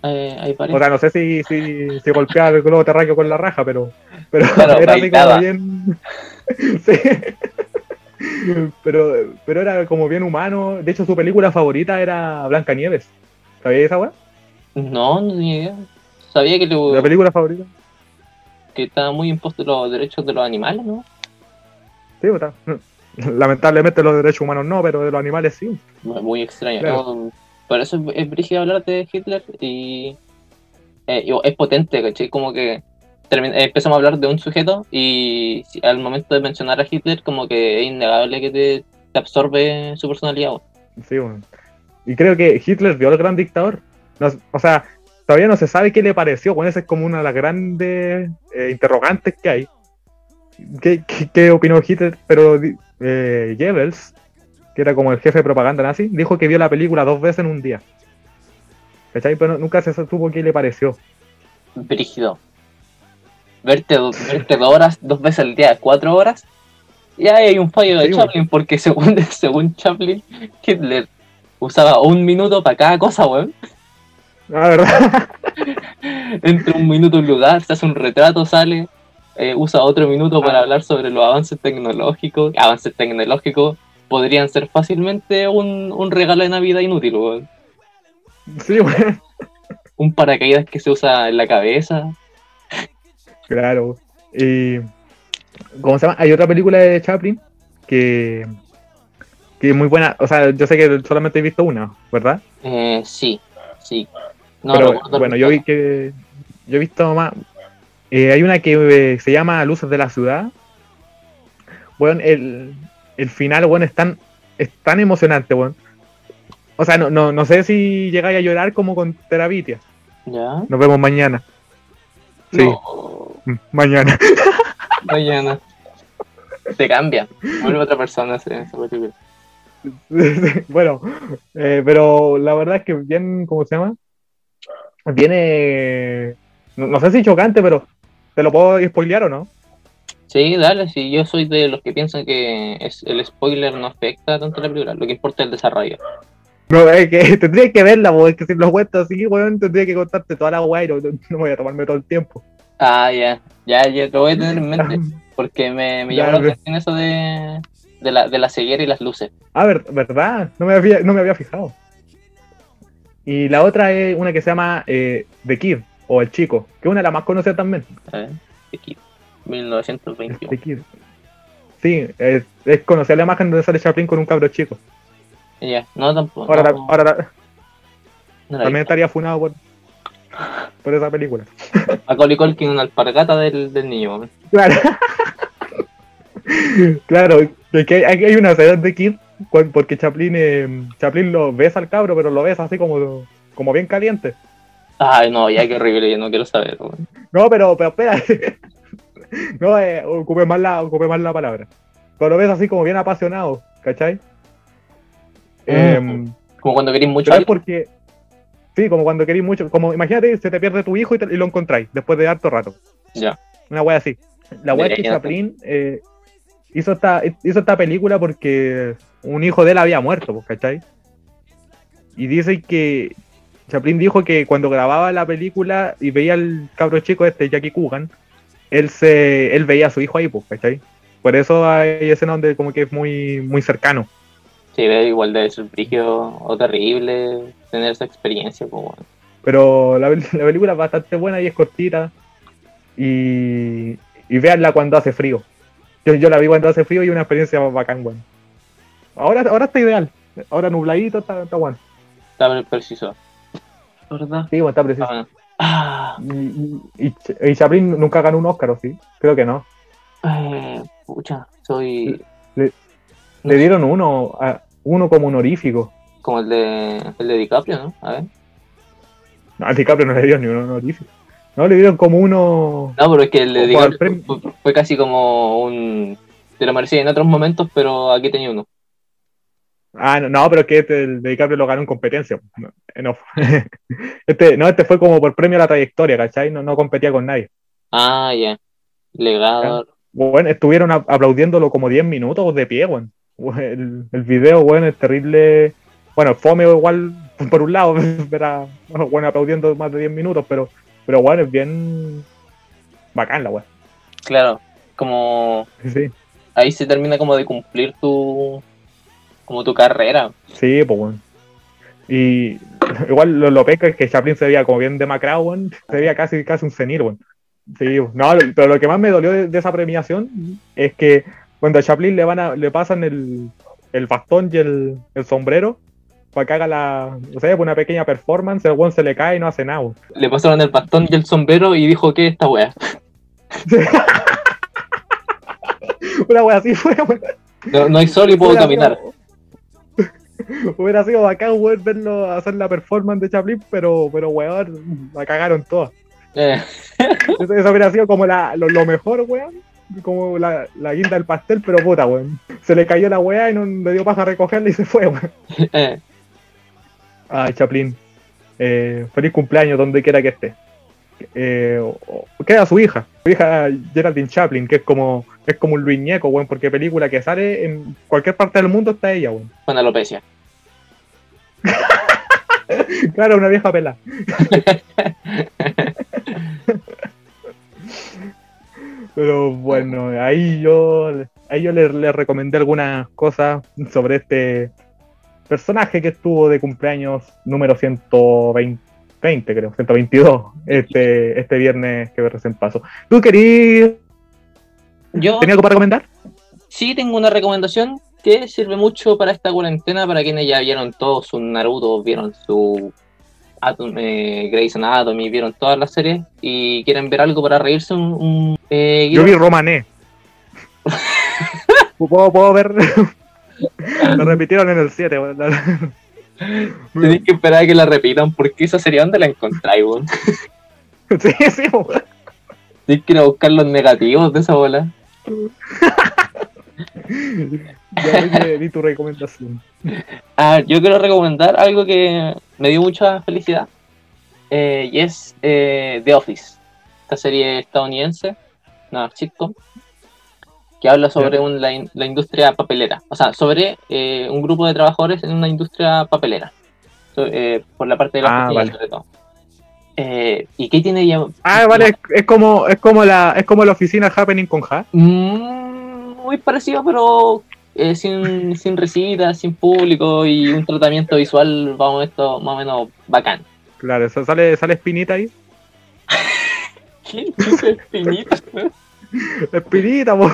eh, varios- O sea, no sé si, si, si golpeaba el globo terráqueo con la raja, pero, pero Claro, era así como bien. sí. Pero, pero era como bien humano. De hecho, su película favorita era Blancanieves. ¿Sabías esa weá? No, no ni idea. Sabía que, le- La película favorita. que estaba muy impuesto los derechos de los animales, ¿no? Sí, pues, está. Lamentablemente los derechos humanos no, pero de los animales sí. Muy extraño. Claro. ¿no? Por eso es, brígido hablar de Hitler y, eh, y es potente, ¿cachai? Como que empezamos a hablar de un sujeto y al momento de mencionar a Hitler, como que es innegable que te, te absorbe su personalidad. Sí, bueno. Y creo que Hitler vio al gran dictador. No- o sea, todavía no se sabe qué le pareció. Bueno, esa es como una de las grandes eh, interrogantes que hay. ¿Qué, qué, qué opinó Hitler? Pero eh, Goebbels, que era como el jefe de propaganda nazi, dijo que vio la película dos veces en un día. ¿Cachai? Pero nunca se supo qué le pareció. Brígido. Verte, verte dos horas, dos veces al día, cuatro horas, ya hay un fallo de Sí, weón. Chaplin, porque según, según Chaplin, Hitler usaba un minuto para cada cosa, weón. La verdad. Entre un minuto un lugar, se hace un retrato, sale, eh, usa otro minuto para Ah. hablar sobre los avances tecnológicos. Avances tecnológicos podrían ser fácilmente un, un regalo de Navidad inútil, weón. sí, bueno. Un paracaídas que se usa en la cabeza. Claro. Y. ¿Cómo se llama? Hay otra película de Chaplin que. que es muy buena. O sea, yo sé que solamente he visto una, ¿verdad? Eh, sí, sí. No Pero bueno, yo vi que. Yo he visto más. eh, hay una que eh, se llama Luces de la Ciudad. Bueno, el, el final, bueno, es tan, es tan emocionante, bueno. O sea, no, no, no sé si llegáis a llorar como con Terabitia. ¿Ya? Nos vemos mañana. Sí, No, mañana. mañana. Se cambia. Vuelve otra persona esa película. bueno, eh, pero la verdad es que bien, ¿cómo se llama? Viene, no, no sé si chocante, pero ¿te lo puedo spoilear o no? Sí, dale, sí, yo soy de los que piensan que es, el spoiler no afecta tanto a la película, lo que importa es el desarrollo. No, es que tendría que verla, porque es que si lo cuento así, weón, tendría que contarte toda la weá y no, no voy a tomarme todo el tiempo. Ah, ya, ya, ya, lo voy a tener en mente, porque me, me llamó la atención eso de, de, la, de la ceguera y las luces. Ah, ver- ¿verdad? No me había, no me había fijado. Y la otra es una que se llama eh, The Kid, o El Chico, que es una de las más conocidas también. ¿eh? Aquí, 1921. The Kid. Sí, es, es conocida la imagen donde sale Chaplin con un cabro chico. Ya, no, tampoco. Ahora, no, ahora la- no la también estaría funado por, por esa película. Macaulay Culkin, una alpargata del, del niño. man. Claro. claro, es que hay, hay una escena de Kid porque Chaplin, eh, Chaplin lo besa al cabro, pero lo besa así como, como bien caliente. Ay, no, ya qué horrible, yo no quiero saber. man. No, pero, pero espérate. no, eh, ocupe, más la, ocupe más la palabra. Pero lo ves así como bien apasionado, ¿cachai? Em, Como cuando querés mucho. pero a es porque. Sí, como cuando querís mucho. Como imagínate, se te pierde tu hijo y, te- y lo encontráis después de harto rato. Ya. Una wea así. La wea que Chaplin eh, hizo, esta, hizo esta película porque un hijo de él había muerto, pues, ¿cachai? Y dice que Chaplin dijo que cuando grababa la película y veía al cabro chico este, Jackie Coogan, él se él veía a su hijo ahí, pues, ¿cachai? Por eso hay escenas donde como que es muy, muy cercano. Sí, ve, igual debe ser brígido o terrible tener esa experiencia. Pues, bueno. Pero la, la película es bastante buena y es cortita. Y, y véanla cuando hace frío. Yo, yo la vi cuando hace frío y una experiencia bacán, weón. Ahora, ahora está ideal. Ahora nubladito está, está bueno. Está preciso. ¿Verdad? Sí, bueno, está preciso. Ah, ah, Y, y, y Ch- y Chaplin nunca ganó un Oscar, ¿o sí? Creo que no. eh, pucha, soy Le dieron uno, a- uno como honorífico. Como el de, el de DiCaprio, ¿no? A ver. No, a DiCaprio no le dieron ni un honorífico. No, le dieron como uno... No, pero es que el de DiCaprio fue, fue casi como un. Te lo merecía en otros momentos, pero aquí tenía uno. Ah, no, no, pero es que este el de DiCaprio lo ganó en competencia. No, eh, no. este, no, este fue como por premio a la trayectoria, ¿cachai? No, no competía con nadie. Ah, ya. Legado. Bueno, estuvieron aplaudiéndolo como 10 minutos de pie, weón. El, el video, bueno, es terrible. Bueno, fome igual, por un lado, era, bueno, bueno, aplaudiendo más de 10 minutos, pero, pero bueno, es bien bacán la weón. Claro. Como. Sí, Ahí se termina como de cumplir tu. Como tu carrera. sí, pues bueno. Y igual lo, lo peca es que Chaplin se veía como bien demacrado, weón. Se veía casi, casi un senil, weón. Sí, no, pero lo que más me dolió de, de esa premiación es que cuando a Chaplin le van a, le pasan el, el bastón y el, el sombrero para que haga la, no sé, una pequeña performance, el weón se le cae y no hace nada. weón. Le pasaron el bastón y el sombrero y dijo que esta wea. Una wea así fue, weón. No, no hay sol y puedo Hubiera caminar. sido- Hubiera sido bacán, weón, verlo hacer la performance de Chaplin, pero, pero weón, la cagaron todas. Eh, Eso, eso hubiera sido como la, lo, lo mejor, weón. Como la, la guinda del pastel, pero puta, weón. Se le cayó la weá y no le dio paja a recogerla y se fue, weón. eh, Ay, Chaplin. Eh, feliz cumpleaños donde quiera que esté. Eh, queda su hija, su hija Geraldine Chaplin, que es como, es como un Luis Ñeco, weón, porque película que sale en cualquier parte del mundo está ella, weón. con alopecia. Claro, una vieja pela. Pero bueno, ahí yo, ahí yo le, le recomendé algunas cosas sobre este personaje que estuvo de cumpleaños número 120, 20, creo, 122, este, este viernes que recién pasó. ¿Tú querías, Yo tenías algo para recomendar? sí tengo una recomendación que sirve mucho para esta cuarentena, para quienes ya vieron todos su Naruto, vieron su Atom, eh, Grey's Anatomy, vieron todas las series y quieren ver algo para reírse. Un, un, eh, Yo vi Romané. ¿Puedo, puedo ver? Lo repitieron en el 7. weón. Tenés que esperar a que la repitan porque esa sería donde la encontráis, weón. Sí, sí, weón. Tienes que ir a buscar los negativos de esa bola. Ya di tu recomendación. Ah, yo quiero recomendar algo que me dio mucha felicidad. eh, y es eh, The Office. Esta serie estadounidense, una sitcom, que habla sobre un- la, in- la industria papelera. O sea, sobre eh, un grupo de trabajadores en una industria papelera. So- eh, por la parte de la Ah, oficina, vale. sobre todo. Eh, ¿Y qué tiene ya? Ah, vale, es, es como, es como la, es como la oficina Happening con Ja. Mm, muy parecido, pero eh, sin, sin risitas, sin público y un tratamiento visual, vamos, esto más o menos bacán. Claro, eso sale, sale Espinita ahí. ¿Qué chupa espinita? Espinita, po.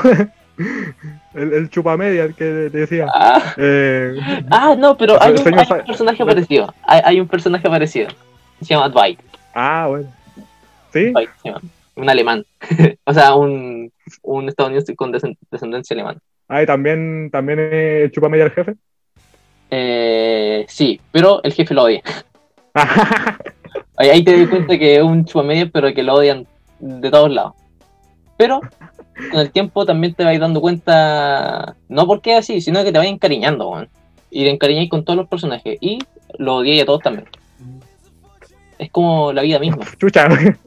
El, el chupamedia, el que te decía. Ah, Eh, ah, no, pero hay un, hay un personaje parecido. Hay, hay un personaje parecido. Se llama Dwight. ah, bueno. ¿Sí? Dwight se llama. Un alemán. o sea, un, un estadounidense con descendencia alemana. Ah, y también, también el chupamedia el jefe. Eh, sí, pero el jefe lo odia. Ahí, ahí te das cuenta que es un chupamedia, pero que lo odian de todos lados. Pero con el tiempo también te vas dando cuenta, no porque es así, sino que te vas encariñando, weón. Y te encariñáis con todos los personajes. Y lo odiáis a todos también. Es como la vida misma. Chucha.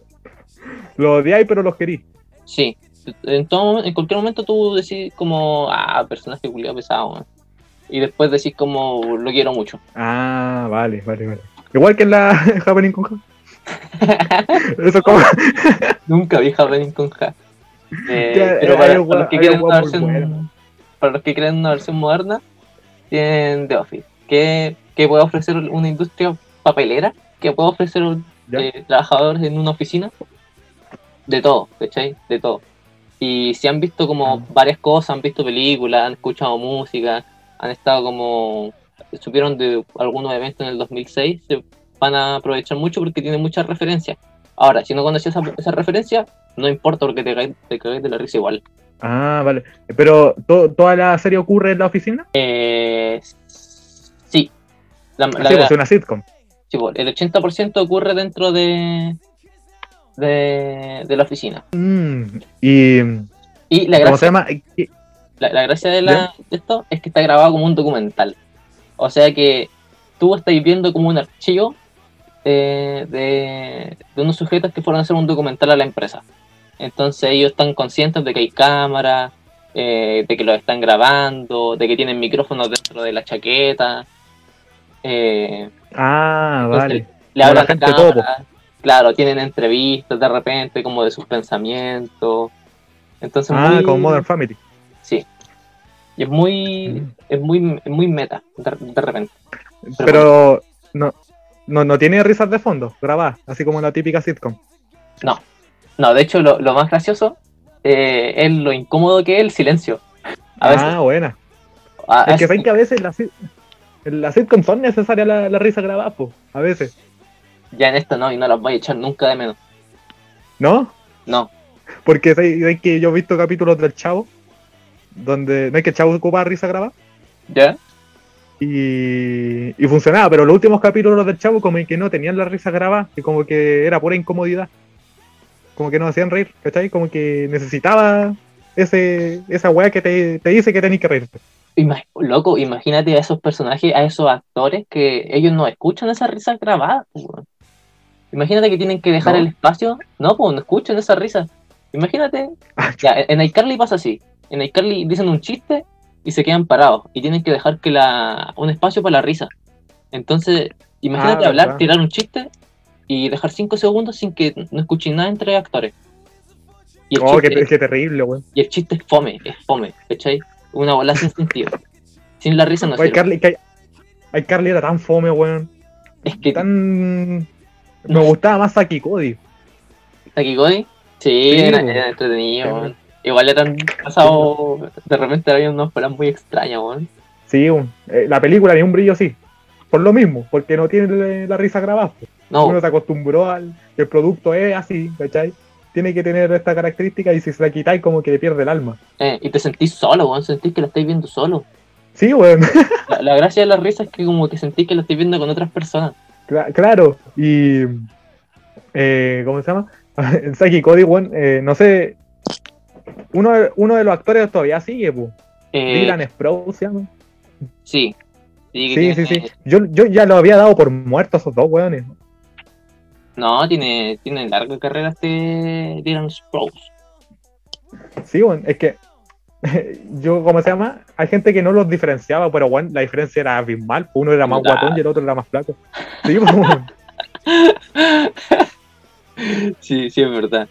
Los odiáis, pero los querís. Sí. En, todo, en cualquier momento tú decís como, ah, personaje culiado pesado, weón. Y después decís como, lo quiero mucho. Ah, vale, vale, vale. Igual que en la Happening con. Eso es como. Nunca vi Happening con Ja. Eh, Ya, pero hay para, los que quieren un una versión, bueno. para los que quieren una versión moderna, tienen The Office. ¿Qué, qué puede ofrecer una industria papelera? ¿Qué puede ofrecer eh, trabajadores en una oficina? De todo, ¿cachai? De todo. Y si han visto como Ah. varias cosas, han visto películas, han escuchado música, han estado como, supieron de algunos eventos en el 2006, se van a aprovechar mucho porque tienen muchas referencias. Ahora, si no conocías esa, esa referencia, no importa porque te caes, te caes de la risa igual. Ah, vale. Pero ¿to- toda la serie ocurre en la oficina. Eh, sí. La, la- sí, pues es una sitcom. sí, pues, el 80% ocurre dentro de, de, de la oficina. Mm, y. Y la ¿Cómo gracia, se llama? ¿Qué- la, la gracia de, la, de esto es que está grabado como un documental. O sea que tú estás viendo como un archivo eh, de, de unos sujetos que fueron a hacer un documental a la empresa. Entonces ellos están conscientes de que hay cámaras, eh, de que los están grabando, de que tienen micrófonos dentro de la chaqueta. Eh, Ah, vale. le la hablan a gente cámara. Claro, tienen entrevistas de repente como de sus pensamientos. Entonces, Ah, muy, como Modern Family. Sí. Y es muy, Mm. es muy, es muy meta, de, de repente. Pero no, no, no tiene risas de fondo, grabadas, así como la típica sitcom. No, de hecho, lo, lo más gracioso eh, es lo incómodo que es el silencio. A veces. Ah, buena. a- Es que es- saben que a veces en la, sit- en la sitcom son necesarias la, la risa grabada, po, a veces. Ya en esto no, y no las voy a echar nunca de menos. ¿No? No. Porque hay que yo he visto capítulos del Chavo, donde no hay que el Chavo ocupa risa grabada, ¿Ya? Y, y funcionaba, pero los últimos capítulos del Chavo como que no tenían la risa grabada, y como que era pura incomodidad. Como que no hacían reír, ¿cachai? Como que necesitaba ese, esa weá que te, te dice que tenés que reírte. Loco, imagínate a esos personajes, a esos actores que ellos no escuchan esa risa grabada. pues, weón. Imagínate que tienen que dejar ¿No? el espacio. No, pues no escuchan esa risa. Imagínate. Ah, Ya, en iCarly pasa así. En iCarly dicen un chiste y se quedan parados. Y tienen que dejar que la, un espacio para la risa. Entonces, imagínate Ah, hablar, verdad. tirar un chiste y dejar cinco segundos sin que no escuchen nada entre actores. Y el, Oh, qué, terrible, weón. y el chiste es fome, es fome, ¿cachai? Una bola sin sentido. Sin la risa no Ay. Carly, que, ay, Carly era tan fome, weón. Es que Tan. Me gustaba más Saki Cody. Taki Cody, sí, Sí, era, entretenido, Sí. weón. Igual eran pasados, de repente había unas pelas muy extrañas, weón. Sí, un- eh, la película ni un brillo sí. Por lo mismo, porque no tiene la- la risa grabada. No, Uno se acostumbró al el producto es así, ¿cachai? Tiene que tener esta característica y si se la quitáis como que le pierde el alma. eh, y te sentís solo, weón, sentís que lo estáis viendo solo. Sí, weón. La, la gracia de la risa es que como que sentís que lo estoy viendo con otras personas. Cla- claro, y. Eh, ¿Cómo se llama? En Saki Cody, weón, eh, no sé. Uno de, uno de los actores todavía sigue, pues. Eh, Dylan Sprouse se llama. sí. Sí, Sí, sí. Yo, yo ya lo había dado por muertos esos dos weones. No, tiene, tiene larga carrera este Dylan Sprouse. Sí, weón, es que. Yo, ¿cómo se llama? Hay gente que no los diferenciaba, pero weón, la diferencia era abismal. Uno era más Claro. guatón y el otro era más flaco. Sí, weón. Sí, sí, es verdad.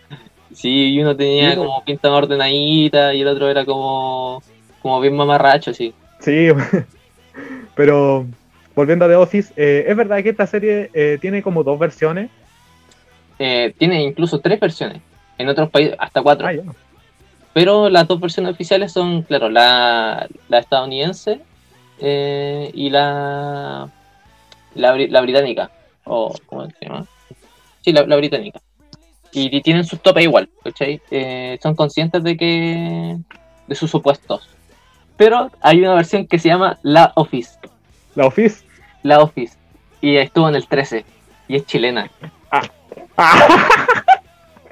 Sí, y uno tenía Sí, como pinta más ordenadita y el otro era como, como bien mamarracho, sí. Sí, pero volviendo a The Office, eh, es verdad que esta serie eh, tiene como dos versiones. Eh, tiene incluso tres versiones. En otros países, hasta cuatro. Ah. Pero las dos versiones oficiales son, claro, la, la estadounidense eh, y la, la, la británica. O, ¿cómo se llama? Sí, la, la británica. Y, tienen sus topes igual, ¿cachai? Eh, son conscientes de que. de sus supuestos. Pero hay una versión que se llama La Office. La Office. La Office. Y estuvo en el 13. Y es chilena. Ah,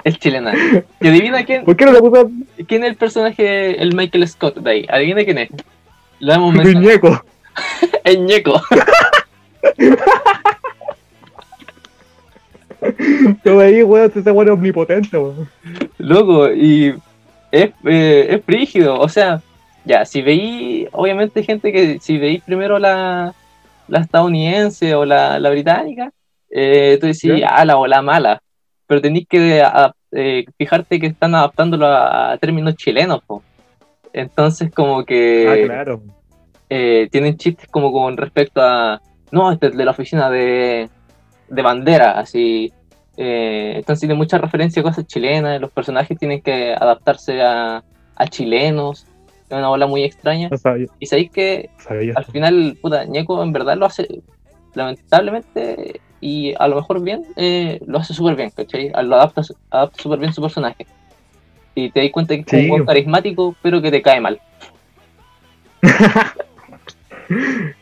Es chilena. ¿Y adivina quién, ¿Por qué no le puso quién es el personaje, el Michael Scott de ahí? Adivina quién es. Lo hemos mencionado. Muñeco? Es Ñeco. Yo veí, weón, ese weón es omnipotente, weón. Loco, y es, eh, es frígido. O sea, ya, si veí, obviamente gente que si veis primero la, la estadounidense o la, la británica, eh, tú decís, ¿Ya? ah, la ola mala. Pero tenéis que eh, fijarte que están adaptándolo a, a términos chilenos, po. Entonces, como que Ah, claro. eh, tienen chistes como con respecto a, no, este es de la oficina de, de bandera, así. Eh, entonces tiene mucha referencia a cosas chilenas, los personajes tienen que adaptarse a, a chilenos, es una bola muy extraña. No sabía. Y sabéis que sabía. al final, puta, Ñeco en verdad lo hace, lamentablemente, y a lo mejor bien, eh, lo hace súper bien, ¿cachai? Lo adapta, adapta súper bien su personaje. Y te das cuenta que es Sí. un carismático, pero que te cae mal.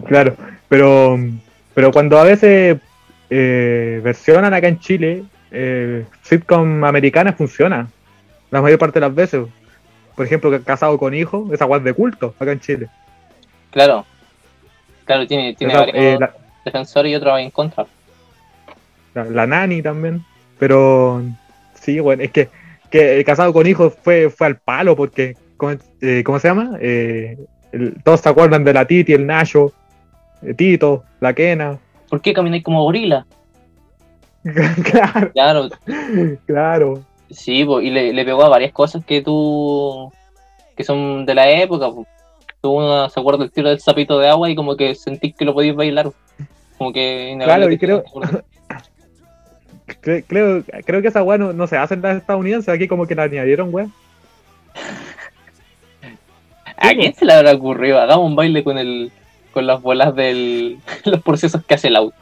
Claro, pero, pero cuando a veces eh, versionan acá en Chile, eh, sitcom americana funciona. La mayor parte de las veces. Por ejemplo, Casado con Hijo, esa guas de culto acá en Chile. Claro. Claro, tiene, tiene Esa, varios eh, la, defensores y otros en contra. la- la Nani también. Pero sí, bueno, es que, que el Casado con Hijo fue, fue al palo porque, ¿cómo, eh, ¿cómo se llama? Eh, el- todos se acuerdan de la Titi, el Nacho, Tito, la Kena. ¿Por qué camináis como gorila? claro, Claro, claro. sí, po, y le, le pegó a varias cosas que tú. que son de la época. po. Tú uno se acuerda del tiro del sapito de agua y como que sentís que lo podías bailar. Como que. Claro, y creo- Creo, creo que esa weá no, no se hace en las estadounidenses, aquí como que la añadieron, weá. ¿A quién se le habrá ocurrido? Hagamos un baile con el. Con las bolas del. los procesos que hace el auto.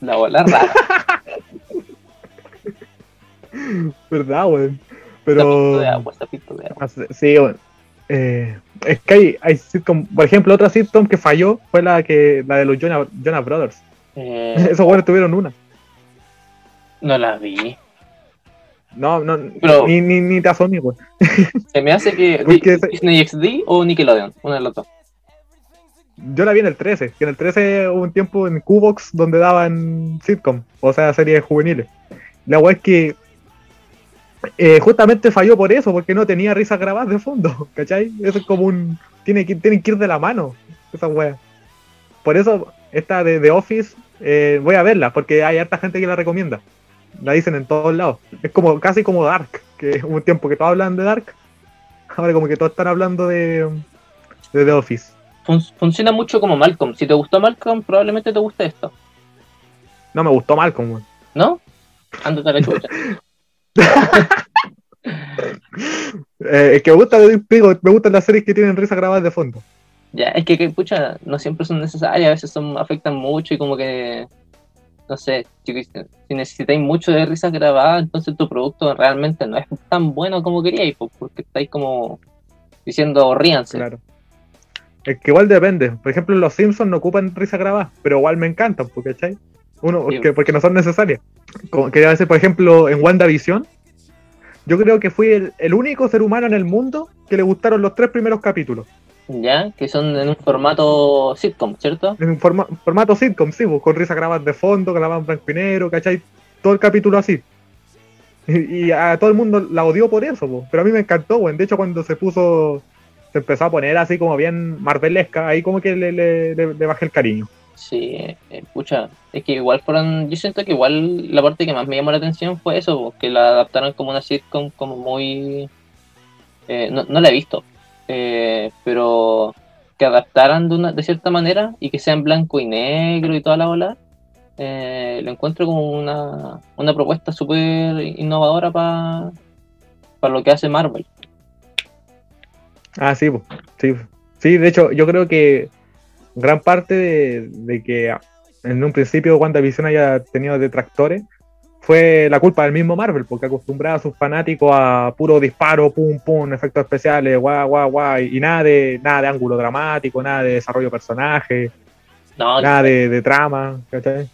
La bola rara. ¿Verdad, weón? Pero. de agua, sapito de agua. no sé, Sí, weón. Eh, es que hay, hay sitcom, por ejemplo, otra sitcom que falló fue la que la de los Jonah, Jonah Brothers. Eh, Esos weones tuvieron una. no la vi. No, no, Pero- ni, ni, ni te asomes, weón. Se me hace que. Porque se- Disney XD o Nickelodeon, una de las dos. Yo la vi en el 13, que en el 13 hubo un tiempo en Qbox donde daban sitcom, o sea, series juveniles. La weá es que eh, justamente falló por eso, porque no tenía risas grabadas de fondo, ¿cachai? Eso es como un... Tiene que, tienen que ir de la mano, esa weá. Por eso, esta de The Office, eh, voy a verla, porque hay harta gente que la recomienda. La dicen en todos lados. Es como casi como Dark, que hubo un tiempo que todos hablan de Dark, ahora como que todos están hablando de, de The Office. Fun- funciona mucho como Malcolm. Si te gustó Malcolm, probablemente te guste esto. No me gustó Malcolm. ¿No? Ándate a la chucha. Eh, es que me gusta, me gustan las series que tienen risas grabadas de fondo. Ya, es que, que, pucha, no siempre son necesarias, a veces son, afectan mucho y como que, no sé, si, si necesitáis mucho de risas grabadas, entonces tu producto realmente no es tan bueno como queríais, po, porque estáis como diciendo ríanse. Claro. Es que igual depende. Por ejemplo, los Simpsons no ocupan risa grabada, pero igual me encantan, porque, ¿cachai? Uno, porque, porque no son necesarias. Como quería decir, por ejemplo, en WandaVision, yo creo que fui el, el único ser humano en el mundo que le gustaron los tres primeros capítulos. Ya, que son en un formato sitcom, ¿cierto? En un forma- formato sitcom, sí, pues, con risa grabada de fondo, grabada en blanco y negro, ¿cachai? Todo el capítulo así. Y, y a todo el mundo la odió por eso, pues. pero a mí me encantó, güey. De hecho, cuando se puso, se empezó a poner así como bien marvelesca, ahí como que le, le- le- el cariño. Sí, eh, pucha, es que igual fueron, yo siento que igual la parte que más me llamó la atención fue eso, po, que la adaptaron como una sitcom como muy... eh, no, no la he visto, eh, pero que adaptaran de, una, de cierta manera y que sea en blanco y negro y toda la bola, eh, lo encuentro como una, una propuesta súper innovadora para lo que hace Marvel. Ah, sí. Sí, sí, de hecho, yo creo que gran parte de, de que en un principio WandaVision haya tenido detractores fue la culpa del mismo Marvel, porque acostumbraba a sus fanáticos a puro disparo, pum, pum, efectos especiales, guau, guau, guau, y, nada de nada de ángulo dramático, nada de desarrollo de personaje, No, nada de, de trama, ¿cachai?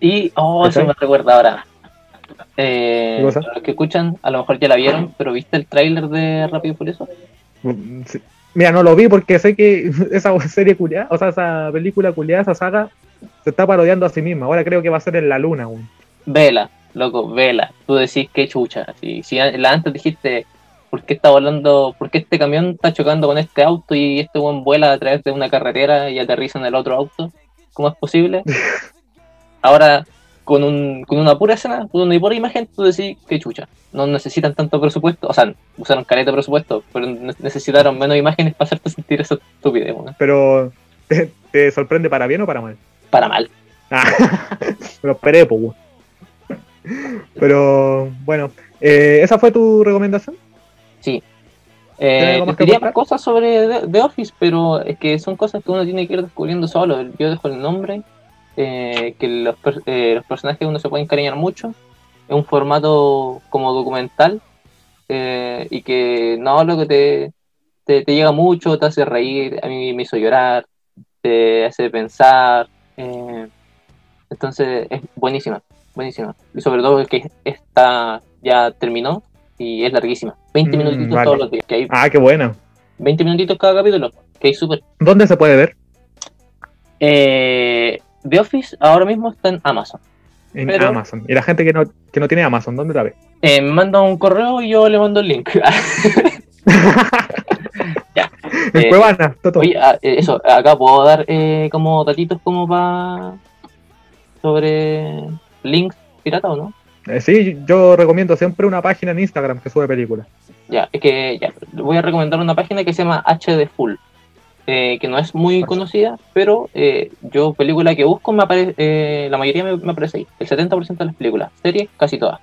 Y, oh, eso ¿Cachai? me recuerda ahora. Eh, ¿Qué los que escuchan, a lo mejor ya la vieron, pero ¿viste el tráiler de Rápido y Furioso? Mm, sí. Mira, no lo vi porque sé que esa serie culiada, o sea, esa película culiada, esa saga, se está parodiando a sí misma. Ahora creo que va a ser en la luna, güey. Vela, loco, vela. Tú decís que chucha. Si la antes dijiste, ¿por qué está volando, por qué este camión está chocando con este auto y este buen vuela a través de una carretera y aterriza en el otro auto? ¿Cómo es posible? Ahora, con, un, con una pura escena, con una pura imagen, tú decís que chucha. No necesitan tanto presupuesto, o sea, usaron caleta de presupuesto, pero ne- necesitaron menos imágenes para hacerte sentir esa estupidez, weón. Pero, ¿te, te sorprende para bien o para mal? Para mal. Ah, lo esperé, pues. Pero, bueno, eh, ¿esa fue tu recomendación? Sí. ¿Tienes Eh, más diría aportar? cosas sobre The Office, pero es que son cosas que uno tiene que ir descubriendo solo. Yo dejo el nombre, eh, que los, per- eh, los personajes uno se puede encariñar mucho. Es un formato como documental eh, y que no, lo que te, te, te llega mucho, te hace reír, a mí me hizo llorar, te hace pensar. eh, entonces es buenísima, buenísima. Y sobre todo que esta ya terminó y es larguísima. 20 Mm, minutitos vale. todos los días, que hay Ah, qué bueno. 20 minutitos cada capítulo, que hay súper. ¿Dónde se puede ver? Eh, The Office ahora mismo está en Amazon. En Pero- Amazon. Y la gente que no, que no tiene Amazon, ¿dónde la ve? Eh, me manda un correo y yo le mando el link. Ya. En Eh, Cuevana, Toto. Oye, ah, eh, eso, acá puedo dar eh, como datitos como para sobre links pirata o no? Sí, yo recomiendo siempre una página en Instagram que sube películas. Ya, es que ya, voy a recomendar una página que se llama HD Full, eh, que no es muy conocida, pero eh, yo película que busco me aparece, eh, la mayoría me, me aparece ahí, el 70% de las películas, series casi todas.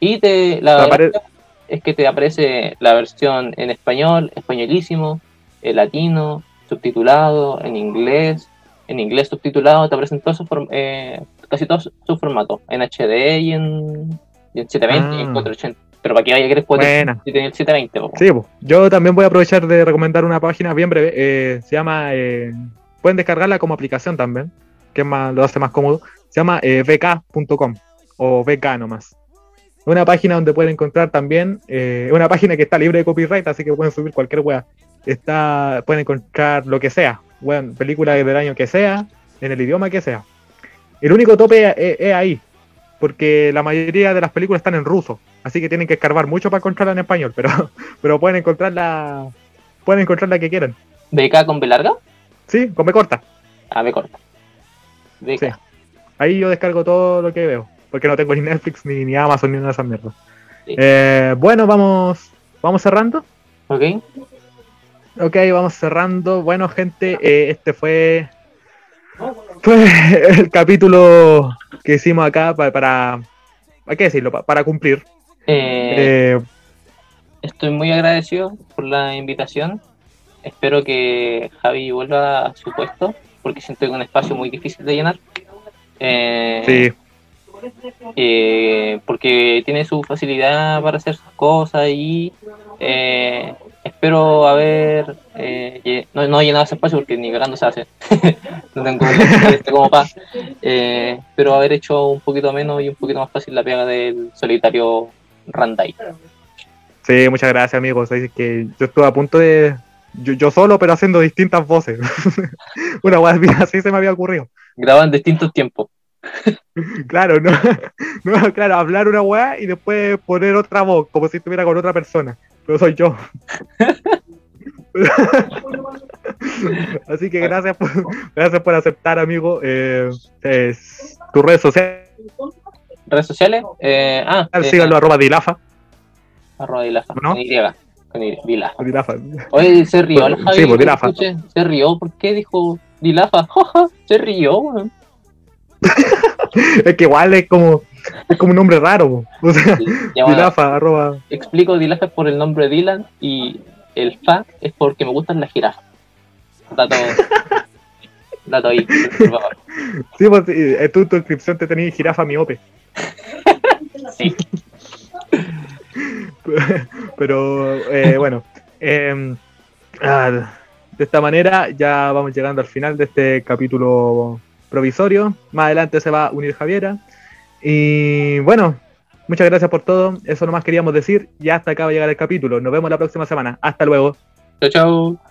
Y te, la apare- gracia es que te aparece la versión en español, españolísimo, latino, subtitulado, en inglés, en inglés subtitulado, te aparecen todos esos eh, casi todos sus formatos, en HD y en, y en 720 y en Ah. 480. Pero para que vaya poder Buena. el 720, po. Sí, pues. yo también voy a aprovechar de recomendar una página bien breve. eh, se llama. eh, pueden descargarla como aplicación también, que es más, lo hace más cómodo. Se llama eh, vk.com o vk nomás. Una página donde pueden encontrar también. una página que está libre de copyright, así que pueden subir cualquier wea. Está, pueden encontrar lo que sea. Bueno, película del año que sea, en el idioma que sea. El único tope es- es ahí, porque la mayoría de las películas están en ruso, así que tienen que escarbar mucho para encontrarla en español, pero, pero pueden encontrarla, pueden encontrar la que quieran. BK con B larga, Sí, con B corta. a B corta. BK. Sí. Ahí yo descargo todo lo que veo, porque no tengo ni Netflix, ni, ni Amazon, ni una de esas mierdas. Sí. Eh, bueno, vamos, vamos cerrando. ¿Ok? Ok, vamos cerrando. Bueno, gente, eh, este fue, fue el capítulo que hicimos acá pa- para, hay que decirlo, Pa- para cumplir. Eh, Eh, Estoy muy agradecido por la invitación. Espero que Javi vuelva a su puesto, porque siento que es un espacio muy difícil de llenar. Eh, sí, eh, porque tiene su facilidad para hacer sus cosas y eh, espero haber eh, no, no he llenado ese espacio porque ni cagando se hace. no tengo este como pa. Eh, pero haber hecho un poquito menos y un poquito más fácil la pega del solitario Randai. Sí, muchas gracias, amigos. que yo estuve a punto de. Yo, yo solo, pero haciendo distintas voces. Una guay así se me había ocurrido. Graban distintos tiempos. claro, no, no, claro, hablar una weá y después poner otra voz, como si estuviera con otra persona. Pero soy yo. Así que gracias por, gracias por aceptar, amigo. Eh, tus redes sociales. ¿Redes sociales? Eh, ah, eh, síganlo, arroba dilafa. Arroba dilafa. ¿No? Con Y. Con y, dilafa. dilafa. Oye, se rió el Javi. Sí, pues dilafa. Se rió, ¿por qué dijo dilafa? se rió, es que igual es como, es como un nombre raro. O sea, dilafa, arroba. Explico dilafa por el nombre de Dylan y el fa es porque me gustan las jirafas. Dato, dato ahí, por favor. Sí, pues en tu, tu inscripción te tenías jirafa miope. sí. Pero eh, bueno, eh, ah, de esta manera ya vamos llegando al final de este capítulo provisorio. Más adelante se va a unir Javiera. Y bueno, muchas gracias por todo. Eso nomás queríamos decir. Y hasta acá va a llegar el capítulo. Nos vemos la próxima semana. Hasta luego. Chao, chao.